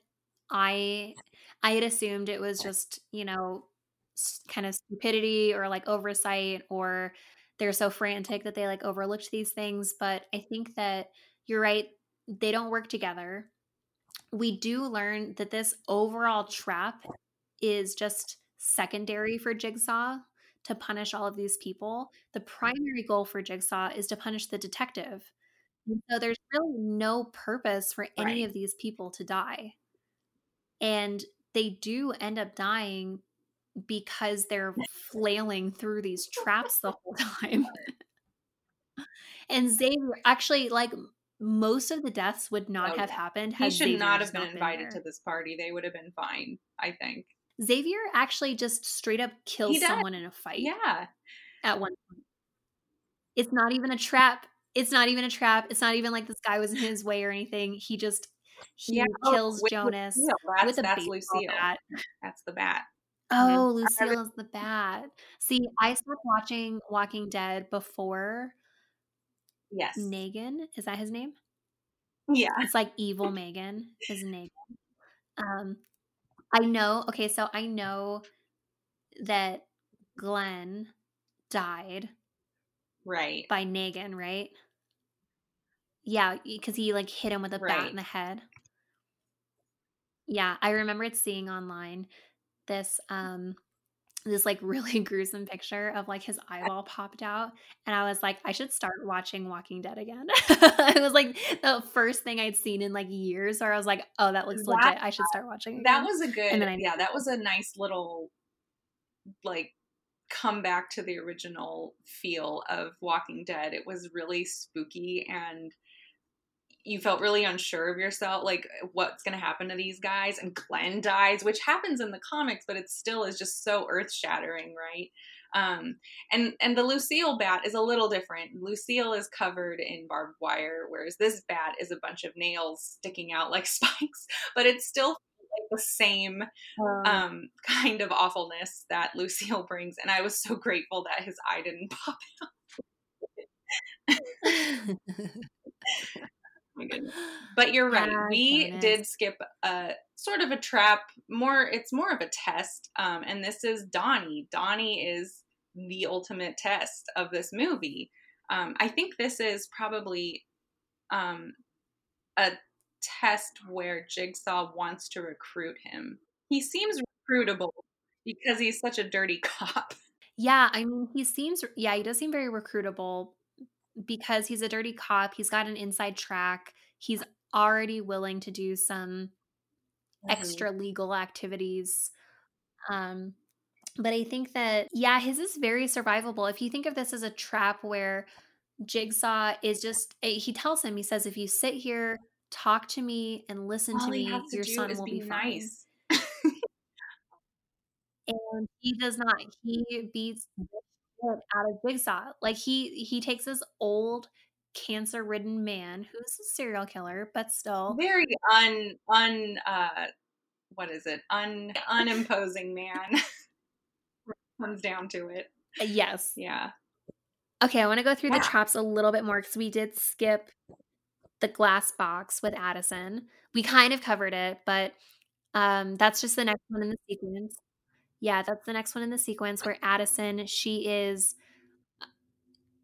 I I had assumed it was just, you know, kind of stupidity or like oversight or they're so frantic that they like overlooked these things, but I think that you're right, they don't work together. We do learn that this overall trap is just secondary for Jigsaw to punish all of these people. The mm-hmm. primary goal for Jigsaw is to punish the detective. And so there's really no purpose for any Right. of these people to die. And they do end up dying because they're flailing through these traps the whole time. and Xavier actually like most of the deaths would not Oh, have yeah. happened He should Xavier not have been been invited there. to this party. They would have been fine, I think. Xavier actually just straight up kills someone in a fight Yeah. at one point. It's not even a trap. It's not even a trap. It's not even like this guy was in his way or anything. He just he Yeah. Oh, kills with Jonas Lucille. That's, with a that's Lucille. bat. That's the bat. Oh, Mhm. Lucille is the bat. See, I stopped watching Walking Dead before Yes. Negan. Is that his name? Yeah. It's like evil Megan is Negan. Um, I know. Okay, so I know that Glenn died Right. by Negan, right? Yeah, because he like hit him with a bat in the head. Yeah, I remembered seeing online this um this like really gruesome picture of like his eyeball popped out and I was like I should start watching Walking Dead again. it was like the first thing I'd seen in like years where I was like, "Oh, that looks That- legit. I should start watching again." That was a good And then I- yeah, that was a nice little like come back to the original feel of Walking Dead. It was really spooky and you felt really unsure of yourself, like what's going to happen to these guys. And Glenn dies, which happens in the comics, but it still is just so earth shattering, right? Um, and and the Lucille bat is a little different. Lucille is covered in barbed wire, whereas this bat is a bunch of nails sticking out like spikes. But it's still like the same um, kind of awfulness that Lucille brings. And I was so grateful that his eye didn't pop. My goodness. But you're right. We did skip a sort of a trap. More, it's more of a test. Um, and this is Donnie. Donnie is the ultimate test of this movie. Um, I think this is probably um, a test where Jigsaw wants to recruit him. He seems recruitable because he's such a dirty cop. Yeah, I mean, he seems yeah, he does seem very recruitable because he's a dirty cop. He's got an inside track. He's already willing to do some extra legal activities. Um but I think that yeah, his is very survivable. If you think of this as a trap where Jigsaw is just eh, he tells him he says if you sit here, talk to me and listen All to me, to your son will be be fine. nice. and he does not he beats the out of jigsaw like he he takes this old cancer ridden man who's a serial killer but still Very un un uh what is it? Un unimposing man. Comes down to it. uh, yes Yeah. okay i want to go through Yeah. the traps a little bit more because we did skip the glass box with addison we kind of covered it but um that's just the next one in the sequence yeah that's the next one in the sequence where addison she is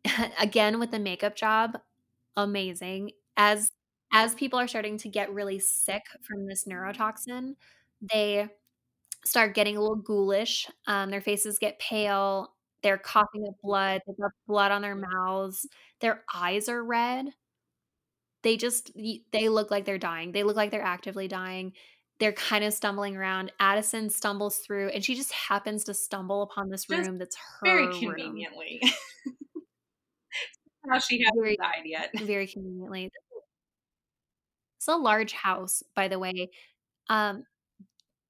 again with the makeup job amazing as as people are starting to get really sick from this neurotoxin they start getting a little ghoulish. Um, their faces get pale. They're coughing up blood. They've got blood on their mouths. Their eyes are red. They just they look like they're dying. They look like they're actively dying. They're kind of stumbling around. Addison stumbles through, and she just happens to stumble upon this Just room that's her very conveniently. How she hasn't Very died yet. very conveniently. It's a large house, by the way. Um,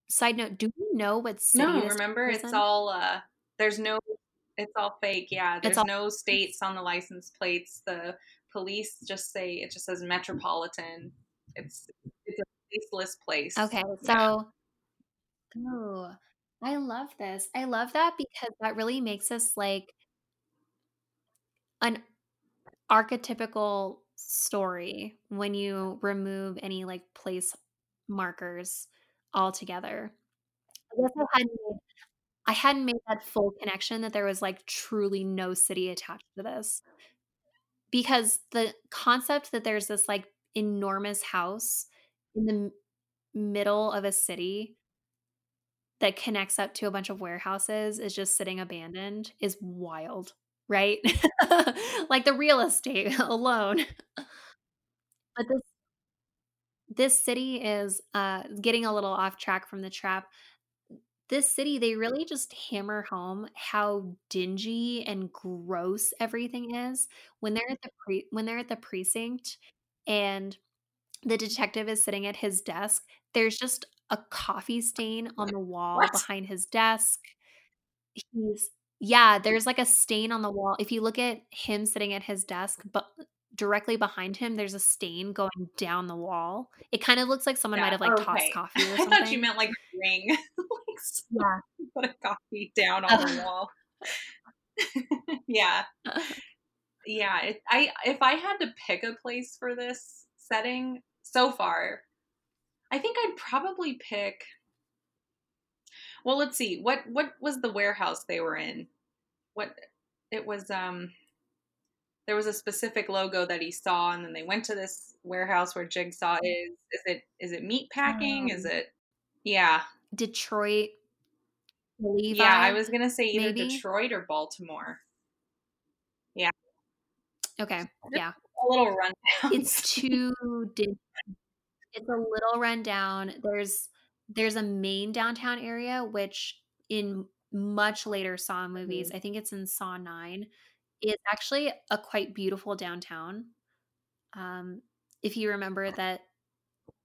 side note, do we know what city No, remember it's all uh there's no it's all fake. Yeah, there's all no states on the license plates. The police just say it just says metropolitan. It's faceless place. Okay, Yeah. so Ooh, I love this. I love that because that really makes us like an archetypical story when you remove any like place markers altogether. I guess I hadn't made, I hadn't made that full connection that there was like truly no city attached to this. Because the concept that there's this like enormous house in the middle of a city that connects up to a bunch of warehouses is just sitting abandoned is wild, right? like the real estate alone. But this this city is uh getting a little off track from the trap. This city, they really just hammer home how dingy and gross everything is when they're at the pre- when they're at the precinct and the detective is sitting at his desk. There's just a coffee stain on the wall What? behind his desk. He's yeah, there's like a stain on the wall. If you look at him sitting at his desk, but directly behind him, there's a stain going down the wall. It kind of looks like someone might have like tossed coffee or I thought you meant like ring. like yeah. put a coffee down on the wall. yeah. Yeah. It, I if I had to pick a place for this setting so far, I think I'd probably pick well, let's see. What what was the warehouse they were in? What it was um there was a specific logo that he saw and then they went to this warehouse where Jigsaw is. Is it is it meat packing? Is Um, it Yeah. Detroit. Levi. Yeah, I was going to say either maybe? Detroit or Baltimore. Yeah. Okay. Yeah. A little rundown. It's too it's a little rundown. There's there's a main downtown area which in much later Saw movies, I think it's in Saw 9, is actually a quite beautiful downtown. Um if you remember that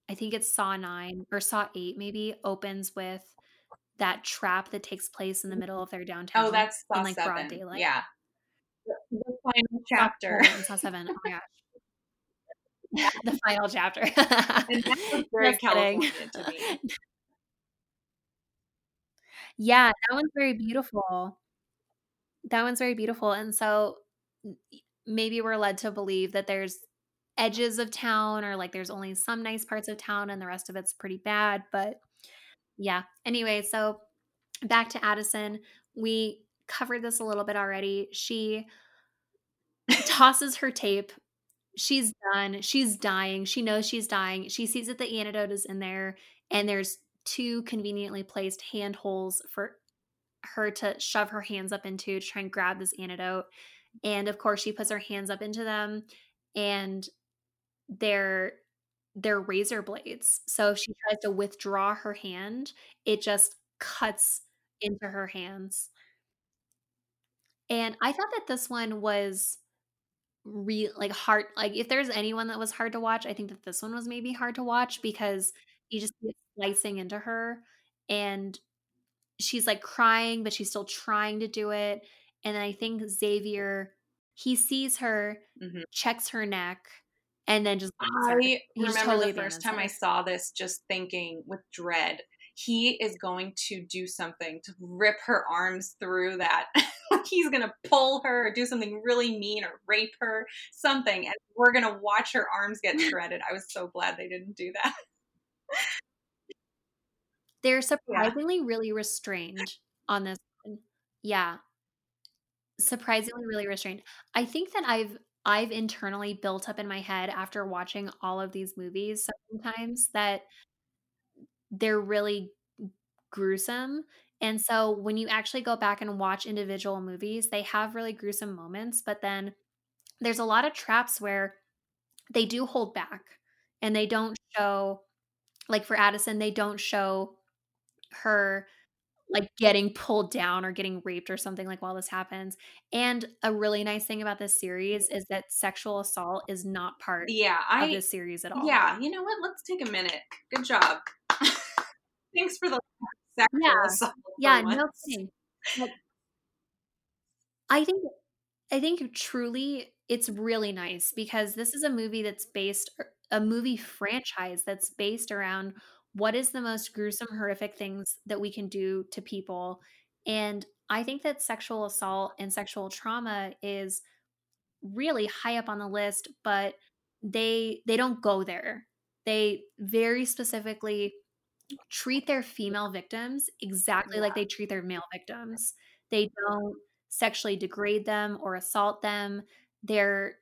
I think it's Saw 9 or Saw 8 maybe opens with that trap that takes place in the middle of their downtown Oh, that's Saw in like broad daylight. Yeah. The, the final chapter. 7, Saw 7. Oh my gosh. the final chapter. And that was very Just kidding. California to me. Yeah, that one's very beautiful. That one's very beautiful. And so maybe we're led to believe that there's edges of town or like there's only some nice parts of town and the rest of it's pretty bad. But yeah. Anyway, so back to Addison. We covered this a little bit already. She tosses her tape. She's done. She's dying. She knows she's dying. She sees that the antidote is in there, and there's two conveniently placed hand holes for her to shove her hands up into to try and grab this antidote. And of course, she puts her hands up into them, and they're they're razor blades. So if she tries to withdraw her hand, it just cuts into her hands. And I thought that this one was real like hard like if there's anyone that was hard to watch, I think that this one was maybe hard to watch because you just see slicing into her and she's like crying, but she's still trying to do it. And I think Xavier he sees her, Mhm. checks her neck, and then just. I just remember totally the first time I saw this just thinking with dread, he is going to do something to rip her arms through that. He's going to pull her or do something really mean or rape her, something. And we're going to watch her arms get shredded. I was so glad they didn't do that. They're surprisingly really restrained on this one. Yeah. Surprisingly really restrained. I think that I've I've internally built up in my head after watching all of these movies sometimes that they're really gruesome. And so when you actually go back and watch individual movies, they have really gruesome moments, but then there's a lot of traps where they do hold back and they don't show like for Addison, they don't show her like getting pulled down or getting raped or something like while this happens. And a really nice thing about this series is that sexual assault is not part yeah, I, of this series at all. Yeah, you know what? Let's take a minute. Good job. Thanks for the sexual yeah. assault. Yeah, no kidding. I think I think truly it's really nice because this is a movie that's based a movie franchise that's based around what is the most gruesome horrific things that we can do to people and i think that sexual assault and sexual trauma is really high up on the list but they they don't go there they very specifically treat their female victims exactly yeah. like they treat their male victims they don't sexually degrade them or assault them they're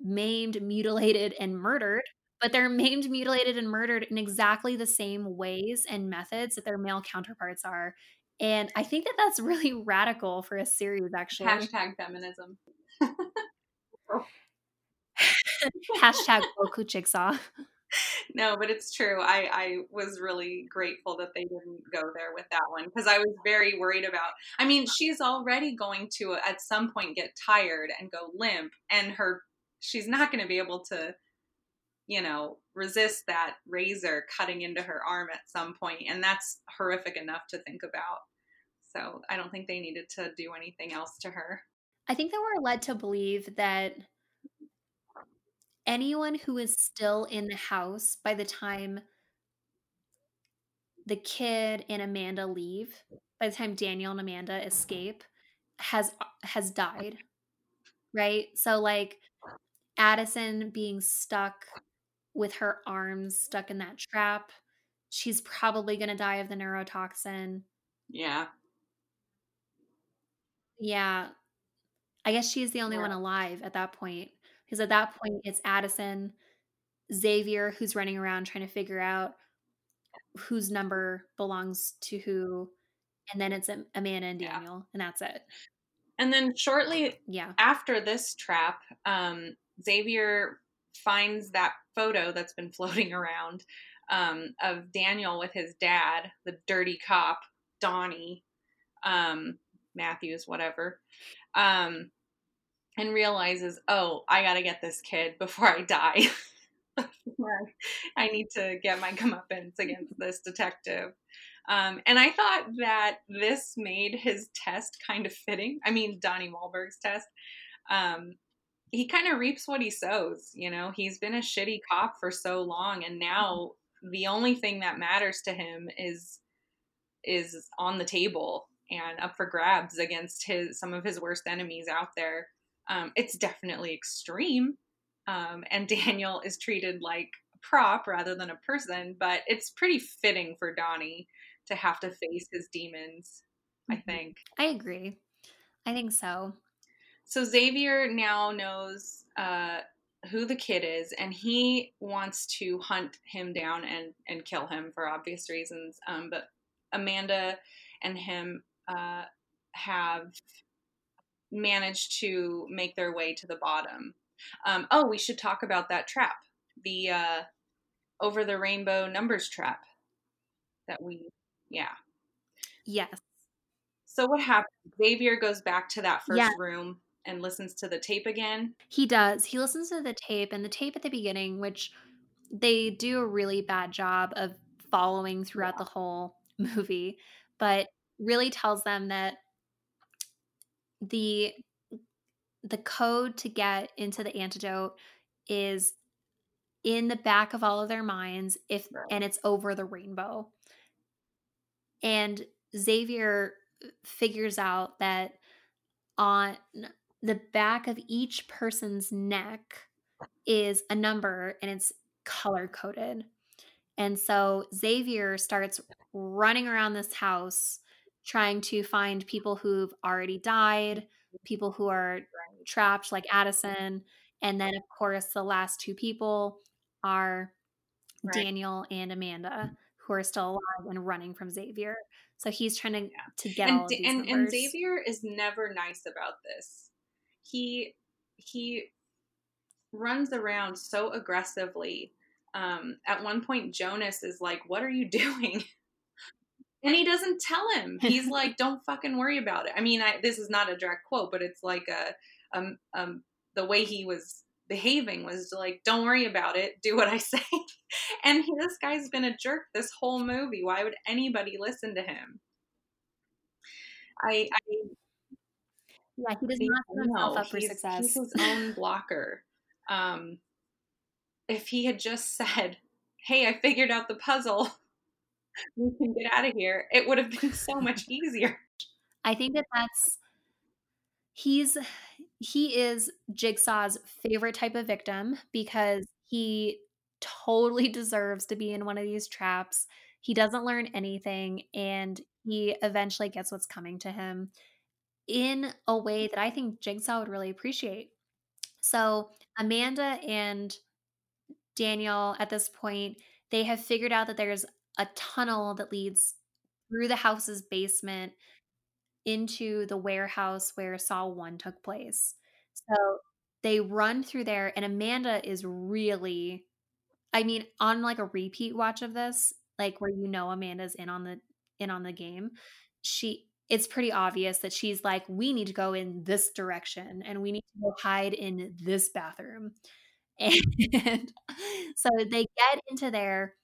maimed, mutilated, and murdered, but they're maimed, mutilated, and murdered in exactly the same ways and methods that their male counterparts are. And I think that that's really radical for a series, actually. Hashtag feminism. Hashtag Boku Jigsaw no, but it's true. I, I was really grateful that they didn't go there with that one because I was very worried about. I mean, she's already going to uh, at some point get tired and go limp, and her she's not going to be able to, you know, resist that razor cutting into her arm at some point, and that's horrific enough to think about. So I don't think they needed to do anything else to her. I think that we're led to believe that anyone who is still in the house by the time the kid and Amanda leave, by the time Daniel and Amanda escape, has uh, has died. Right? So like Addison being stuck with her arms stuck in that trap, she's probably going to die of the neurotoxin. Yeah. Yeah. I guess she's the only yeah. one alive at that point because at that point it's Addison, Xavier who's running around trying to figure out whose number belongs to who, and then it's Amanda and Daniel, yeah. and that's it. And then shortly yeah. after this trap, um, Xavier finds that photo that's been floating around um, of Daniel with his dad, the dirty cop, Donnie, um, Matthews, whatever. Um, and realizes, oh, I got to get this kid before I die. I need to get my comeuppance against this detective. Um, and I thought that this made his test kind of fitting. I mean, Donnie Wahlberg's test. Um, he kind of reaps what he sows. You know, he's been a shitty cop for so long, and now the only thing that matters to him is is on the table and up for grabs against his some of his worst enemies out there. Um, it's definitely extreme. Um, and Daniel is treated like a prop rather than a person, but it's pretty fitting for Donnie to have to face his demons, I mm-hmm. think. I agree. I think so. So Xavier now knows uh, who the kid is, and he wants to hunt him down and, and kill him for obvious reasons. Um, but Amanda and him uh, have managed to make their way to the bottom. Um, oh, we should talk about that trap, the uh, over the rainbow numbers trap that we, yeah. Yes. So what happens? Xavier goes back to that first yeah. room and listens to the tape again. He does. He listens to the tape, and the tape at the beginning, which they do a really bad job of following throughout yeah. the whole movie, but really tells them that the the code to get into the antidote is in the back of all of their minds if right. and it's over the rainbow and xavier uh, figures out that on the back of each person's neck is a number and it's color coded and so xavier starts running around this house trying to find people who've already died, people who are trapped, like Addison. And then, of course, the last two people are right. Daniel and Amanda, who are still alive and running from Xavier. So he's trying to, yeah. to get and, all these and, numbers. and Xavier is never nice about this. He he runs around so aggressively. Um, at one point, Jonas is like, "What are you doing?" And he doesn't tell him. He's like, "Don't fucking worry about it." I mean, I, this is not a direct quote, but it's like a um um the way he was behaving was like, "Don't worry about it. Do what I say." and this guy's been a jerk this whole movie. Why would anybody listen to him? I, I yeah, he does not set himself up for success. He's his own blocker. Um, if he had just said, "Hey, I figured out the puzzle," we can get out of here, it would have been so much easier. I think that that's he's he is Jigsaw's favorite type of victim because he totally deserves to be in one of these traps. He doesn't learn anything and he eventually gets what's coming to him in a way that I think Jigsaw would really appreciate. So, Amanda and Daniel at this point, they have figured out that there's a tunnel that leads through the house's basement into the warehouse where Saw 1 took place. So they run through there, and Amanda is really, I mean, on like a repeat watch of this, like where you know Amanda's in on the in on the game, she it's pretty obvious that she's like, we need to go in this direction and we need to go hide in this bathroom. And so they get into there.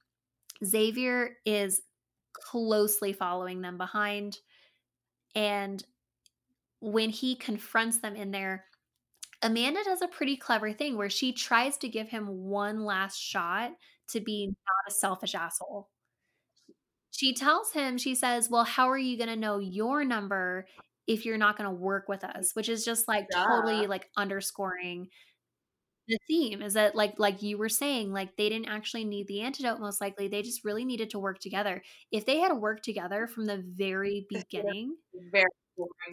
Xavier is closely following them behind. And when he confronts them in there, Amanda does a pretty clever thing where she tries to give him one last shot to be not a selfish asshole. She tells him, she says, Well, how are you going to know your number if you're not going to work with us? Which is just like Duh. totally like underscoring the theme is that like like you were saying like they didn't actually need the antidote most likely they just really needed to work together. If they had worked together from the very beginning very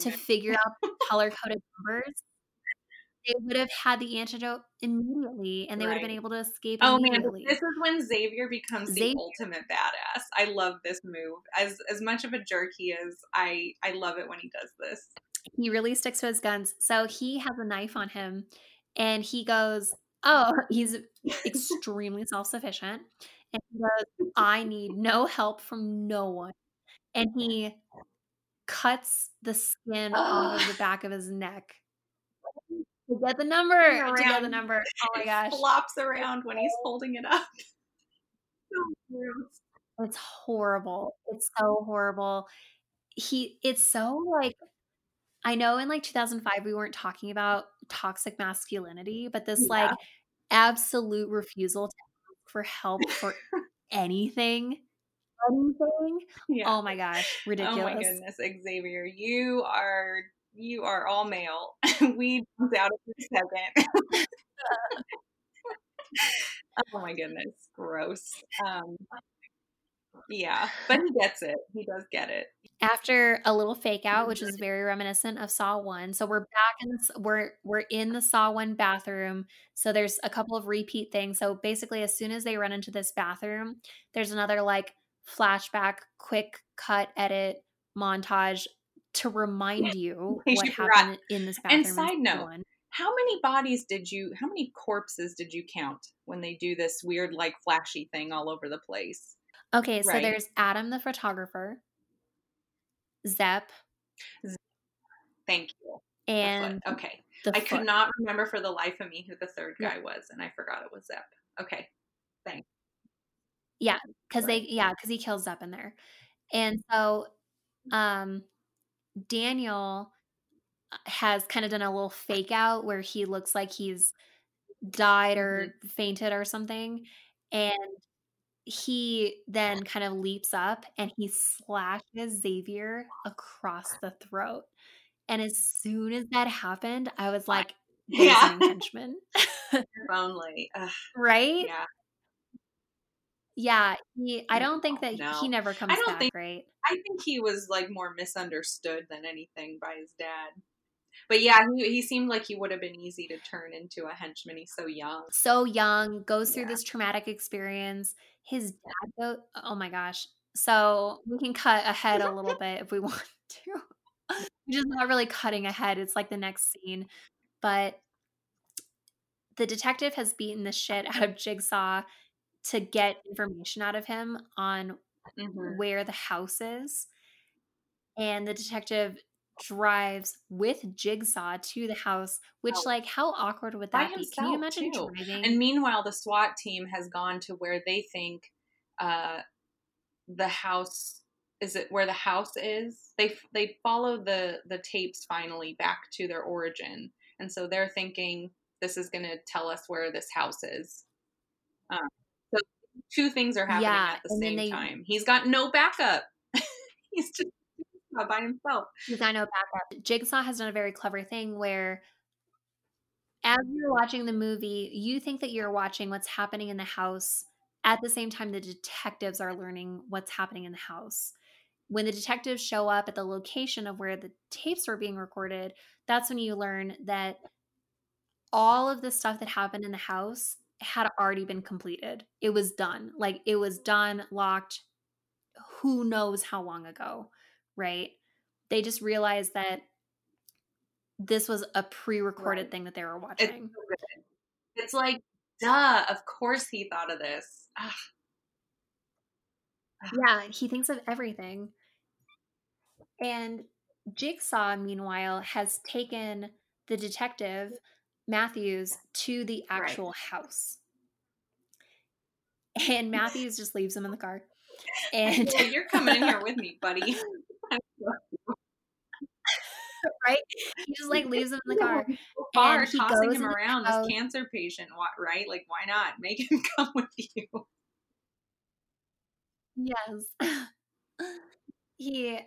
to figure out color coded numbers they would have had the antidote immediately and they right. would have been able to escape oh man this is when xavier becomes xavier. the ultimate badass. I love this move. As as much of a jerk he is i i love it when he does this. He really sticks to his guns. So he has a knife on him and he goes, Oh, he's extremely self sufficient. And he goes, I need no help from no one. And he cuts the skin off of the back of his neck to get the number. To get the number. Oh my gosh. flops around when he's oh. holding it up. it's horrible. It's so horrible. He it's so like I know in like 2005 we weren't talking about toxic masculinity, but this yeah. like absolute refusal to ask for help for anything. Anything. Yeah. Oh my gosh, ridiculous. Oh my goodness, Xavier, you are you are all male. we jumped out of a second. oh my goodness, gross. Um, yeah, but he gets it. He does get it after a little fake out, which is very reminiscent of Saw One. So we're back in this. We're we're in the Saw One bathroom. So there's a couple of repeat things. So basically, as soon as they run into this bathroom, there's another like flashback, quick cut, edit montage to remind you what happened in this bathroom. And side note, one. how many bodies did you? How many corpses did you count when they do this weird like flashy thing all over the place? Okay, so there's Adam the photographer. Zep. Thank you. And okay. I could not remember for the life of me who the third guy yeah. was, and I forgot it was Zep. Okay. Thanks. Yeah, because they yeah, because he kills Zep in there. And so um Daniel uh, has kind of done a little fake out where he looks like he's died or mm-hmm. fainted or something. And he then kind of leaps up and he slashes Xavier across the throat. And as soon as that happened, I was like, yeah. henchman. only. Ugh. right? Yeah. Yeah, he. I don't think that no. he never comes I don't back. Think, right? I think he was like more misunderstood than anything by his dad. But yeah, he, he seemed like he would have been easy to turn into a henchman. He's so young. So young, goes through Yeah. this traumatic experience. His dad go oh my gosh. So we can cut ahead a little bit if we want to. Just not really cutting ahead. It's like the next scene. But the detective has beaten the shit out of Jigsaw to get information out of him on Mhm. where the house is. And the detective drives with Jigsaw to the house, which, Oh. like, how awkward would By that be? Can you imagine too. driving? And meanwhile, the SWAT team has gone to where they think uh, the house is it where the house is. They they follow the the tapes finally back to their origin, and so they're thinking this is going to tell us where this house is. Um, so two things are happening Yeah, at the same they- time. He's got no backup. He's just by himself. Got no backup. Jigsaw has done a very clever thing where, as you're watching the movie, you think that you're watching what's happening in the house. At the same time, the detectives are learning what's happening in the house. When the detectives show up at the location of where the tapes were being recorded, that's when you learn that all of the stuff that happened in the house had already been completed. It was done. Like it was done, locked, who knows how long ago, right? They just realized that this was a pre-recorded Right. thing that they were It's watching. so good. It's like, duh, of course he thought of this. Ah, yeah, he thinks of everything. And Jigsaw, meanwhile, has taken the detective Matthews to the Right. actual house. And Matthews just leaves him in the car. And Yeah, you're coming in here with me, buddy. right? He just like leaves him in the car. So And tossing goes him around, this cancer patient, right? Like, why not make him come with you? Yes. he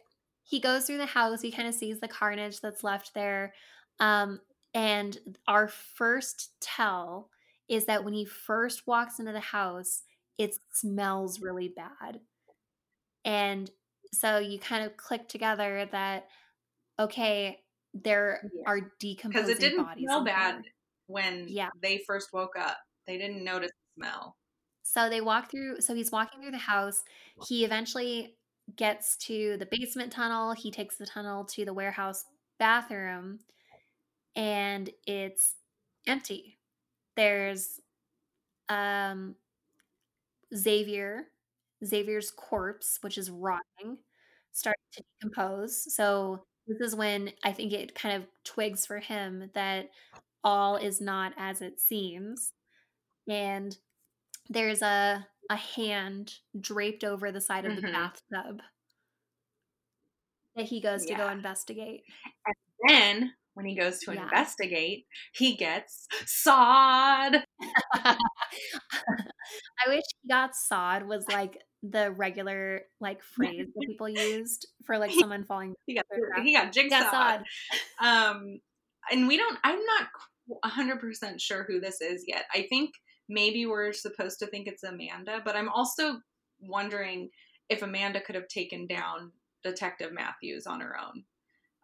he goes through the house, he kind of sees the carnage that's left there. Um and our first tell is that when he first walks into the house, it smells really bad. And so you kind of click together that okay, there Yeah. are Because decomposing it didn't bodies smell bad when Yeah. they first woke up. They didn't notice the smell. So they walk through, so he's walking through the house. He eventually gets to the basement tunnel. He takes the tunnel to the warehouse bathroom and it's empty. There's um Xavier, Xavier's corpse, which is rotting, starting to decompose. So this is when I think it kind of twigs for him that all is not as it seems. And there's a a hand draped over the side of the Mhm. bathtub that he goes to go Yeah. investigate. Then, when he goes to Yeah. investigate, he gets sawed. I wish he got sawed was like the regular like phrase that people used for like someone falling. He got, he got jigsawed. Um, and we don't. I'm not hundred percent sure who this is yet. I think maybe we're supposed to think it's Amanda, but I'm also wondering if Amanda could have taken down Detective Matthews on her own.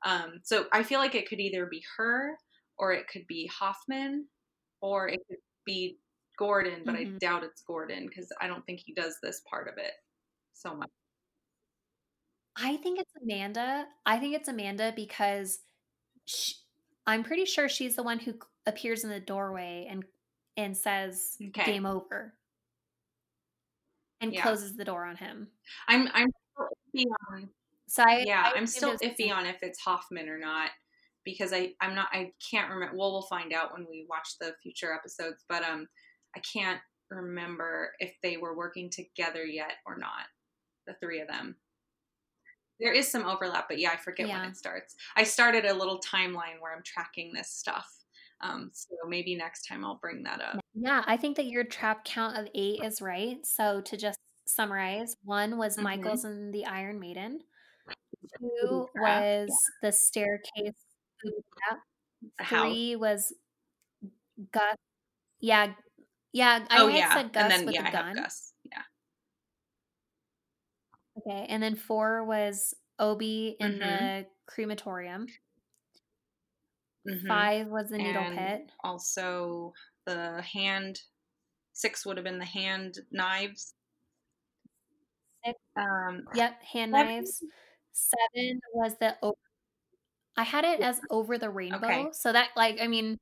Um, so I feel like it could either be her, or it could be Hoffman, or it could be Gordon. But I Mhm. doubt it's Gordon because I don't think he does this part of it so much. I think it's Amanda. I think it's Amanda because sh I'm pretty sure she's the one who appears in the doorway and and says Okay. game over and Yeah. closes the door on him. I'm I'm iffy on So I yeah, I I'm still iffy on if it's Hoffman or not because I I'm not I can't remember. Well, we'll find out when we watch the future episodes, but um, I can't remember if they were working together yet or not. The three of them. There is some overlap, but yeah, I forget when it starts. I started a little timeline where I'm tracking this stuff. Um, so maybe next time I'll bring that up. Yeah, I think that your trap count of eight is right. So to just summarize, one was Mhm. Michael's and the Iron Maiden. Two was the staircase. booby trap. A house. Three was Gus. Yeah, yeah. I oh had yeah, said Gus and then with yeah, have gun. Gus. Yeah. Okay, and then four was Obi in Mhm. the crematorium. Mm-hmm. Five was the needle and pit. Also, the hand. Six would have been the hand knives. Six. Um, yep, hand seven. knives. Seven was the. Over- I had it as over the rainbow, okay. so that like I mean,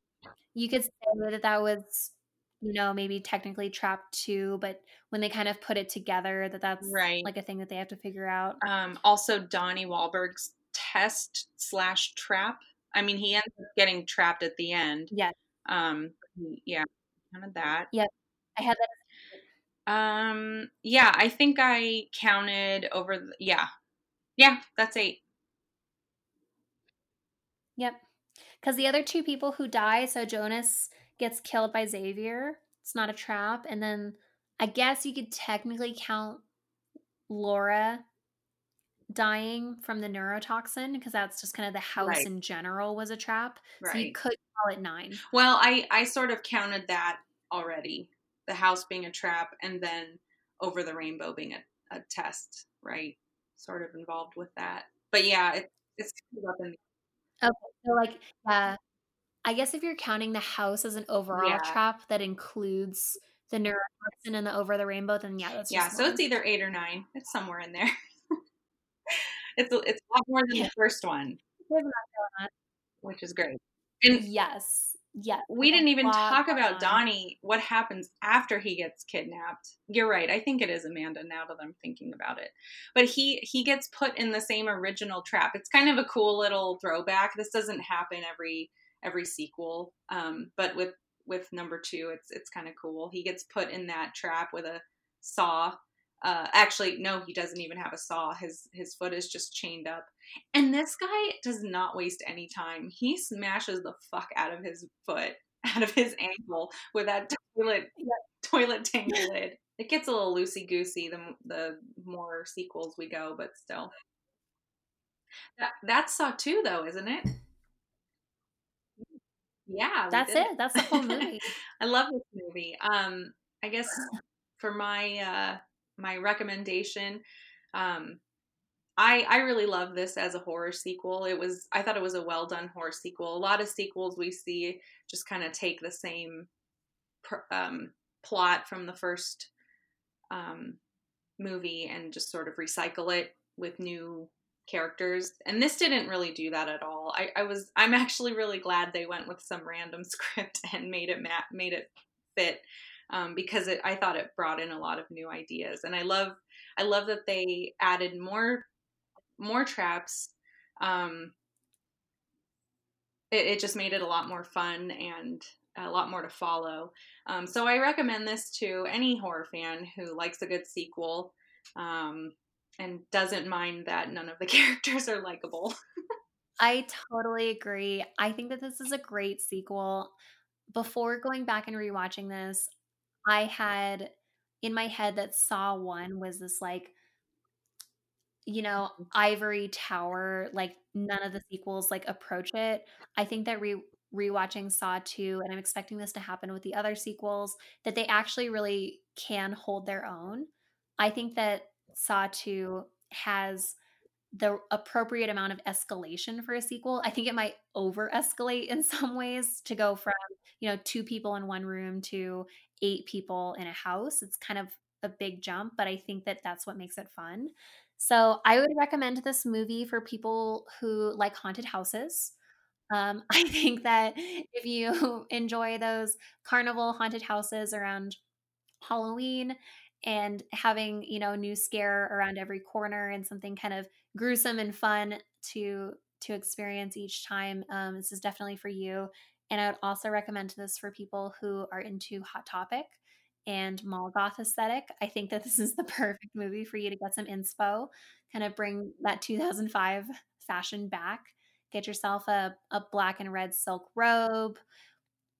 you could say that that was you know maybe technically trap two but when they kind of put it together that that's right. like a thing that they have to figure out. Um also donnie wahlberg's test slash trap i mean he ends up getting trapped at the end. Yeah um yeah of that. Yep i had that um yeah i think i counted over the, yeah. Yeah that's eight. Yep. Because the other two people who die so jonas gets killed by Xavier. It's not a trap. And then I guess you could technically count Laura dying from the neurotoxin because that's just kind of the house right. in general was a trap. Right. So you could call it nine. Well, I I sort of counted that already. The house being a trap and then over the rainbow being a, a test, right? Sort of involved with that. But yeah, it, it's up in Okay, so like uh I guess if you're counting the house as an overall yeah. trap that includes the neurotoxin and the over the rainbow, then yeah, that's yeah. So one. it's either eight or nine. It's somewhere in there. it's a, it's a lot more than yeah. the first one, which is great. And yes, yes. We didn't even talk about Donnie. What happens after he gets kidnapped? You're right. I think it is Amanda now that I'm thinking about it. But he he gets put in the same original trap. It's kind of a cool little throwback. This doesn't happen every every sequel. Um, but with with number two, it's it's kind of cool. He gets put in that trap with a saw. Uh, actually, no, he doesn't even have a saw. His his foot is just chained up, and this guy does not waste any time. He smashes the fuck out of his foot, out of his ankle with that toilet toilet tangle lid. It gets a little loosey goosey the the more sequels we go, but still. That, that's Saw two though, isn't it? Yeah, that's it. That's the whole movie. I love this movie. Um, I guess for my uh my recommendation, um, I I really love this as a horror sequel. It was I thought it was a well done horror sequel. A lot of sequels we see just kind of take the same um, plot from the first um, movie and just sort of recycle it with new characters and this didn't really do that at all. I, I was i'm actually really glad they went with some random script and made it mat made it fit um, because it, i thought it brought in a lot of new ideas. And i love i love that they added more more traps um, it, it just made it a lot more fun and a lot more to follow. Um, so i recommend this to any horror fan who likes a good sequel. Um, and doesn't mind that none of the characters are likable. I totally agree. I think that this is a great sequel. Before going back and rewatching this, I had in my head that Saw 1 was this like you know, ivory tower, like none of the sequels like approach it. I think that re rewatching Saw 2 and I'm expecting this to happen with the other sequels that they actually really can hold their own. I think that Saw 2 has the appropriate amount of escalation for a sequel. I think it might over escalate in some ways to go from, you know, two people in one room to eight people in a house. It's kind of a big jump, but I think that that's what makes it fun. So I would recommend this movie for people who like haunted houses. Um, I think that if you enjoy those carnival haunted houses around Halloween and having you know a new scare around every corner and something kind of gruesome and fun to to experience each time um, this is definitely for you. And i would also recommend this for people who are into hot topic and mall goth aesthetic. I think that this is the perfect movie for you to get some inspo kind of bring that 2005 fashion back. Get yourself a, a black and red silk robe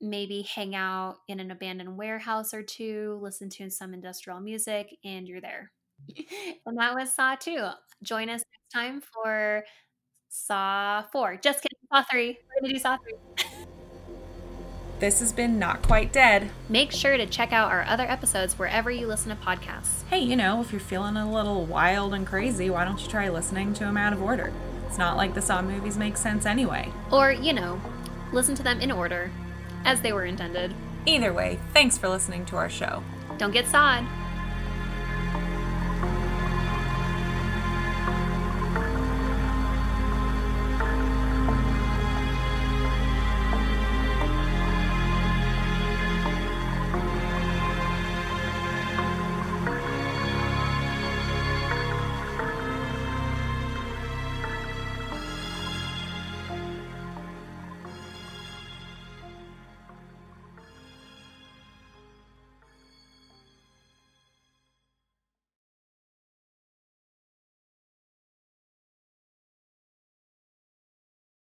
maybe hang out in an abandoned warehouse or two, listen to some industrial music, and you're there. and that was Saw 2. Join us next time for Saw 4. Just kidding, Saw 3. We're going to do Saw 3. This has been Not Quite Dead. Make sure to check out our other episodes wherever you listen to podcasts. Hey, you know, if you're feeling a little wild and crazy, why don't you try listening to them out of order? It's not like the Saw movies make sense anyway. Or, you know, Listen to them in order, as they were intended. Either way, thanks for listening to our show. Don't get sawed.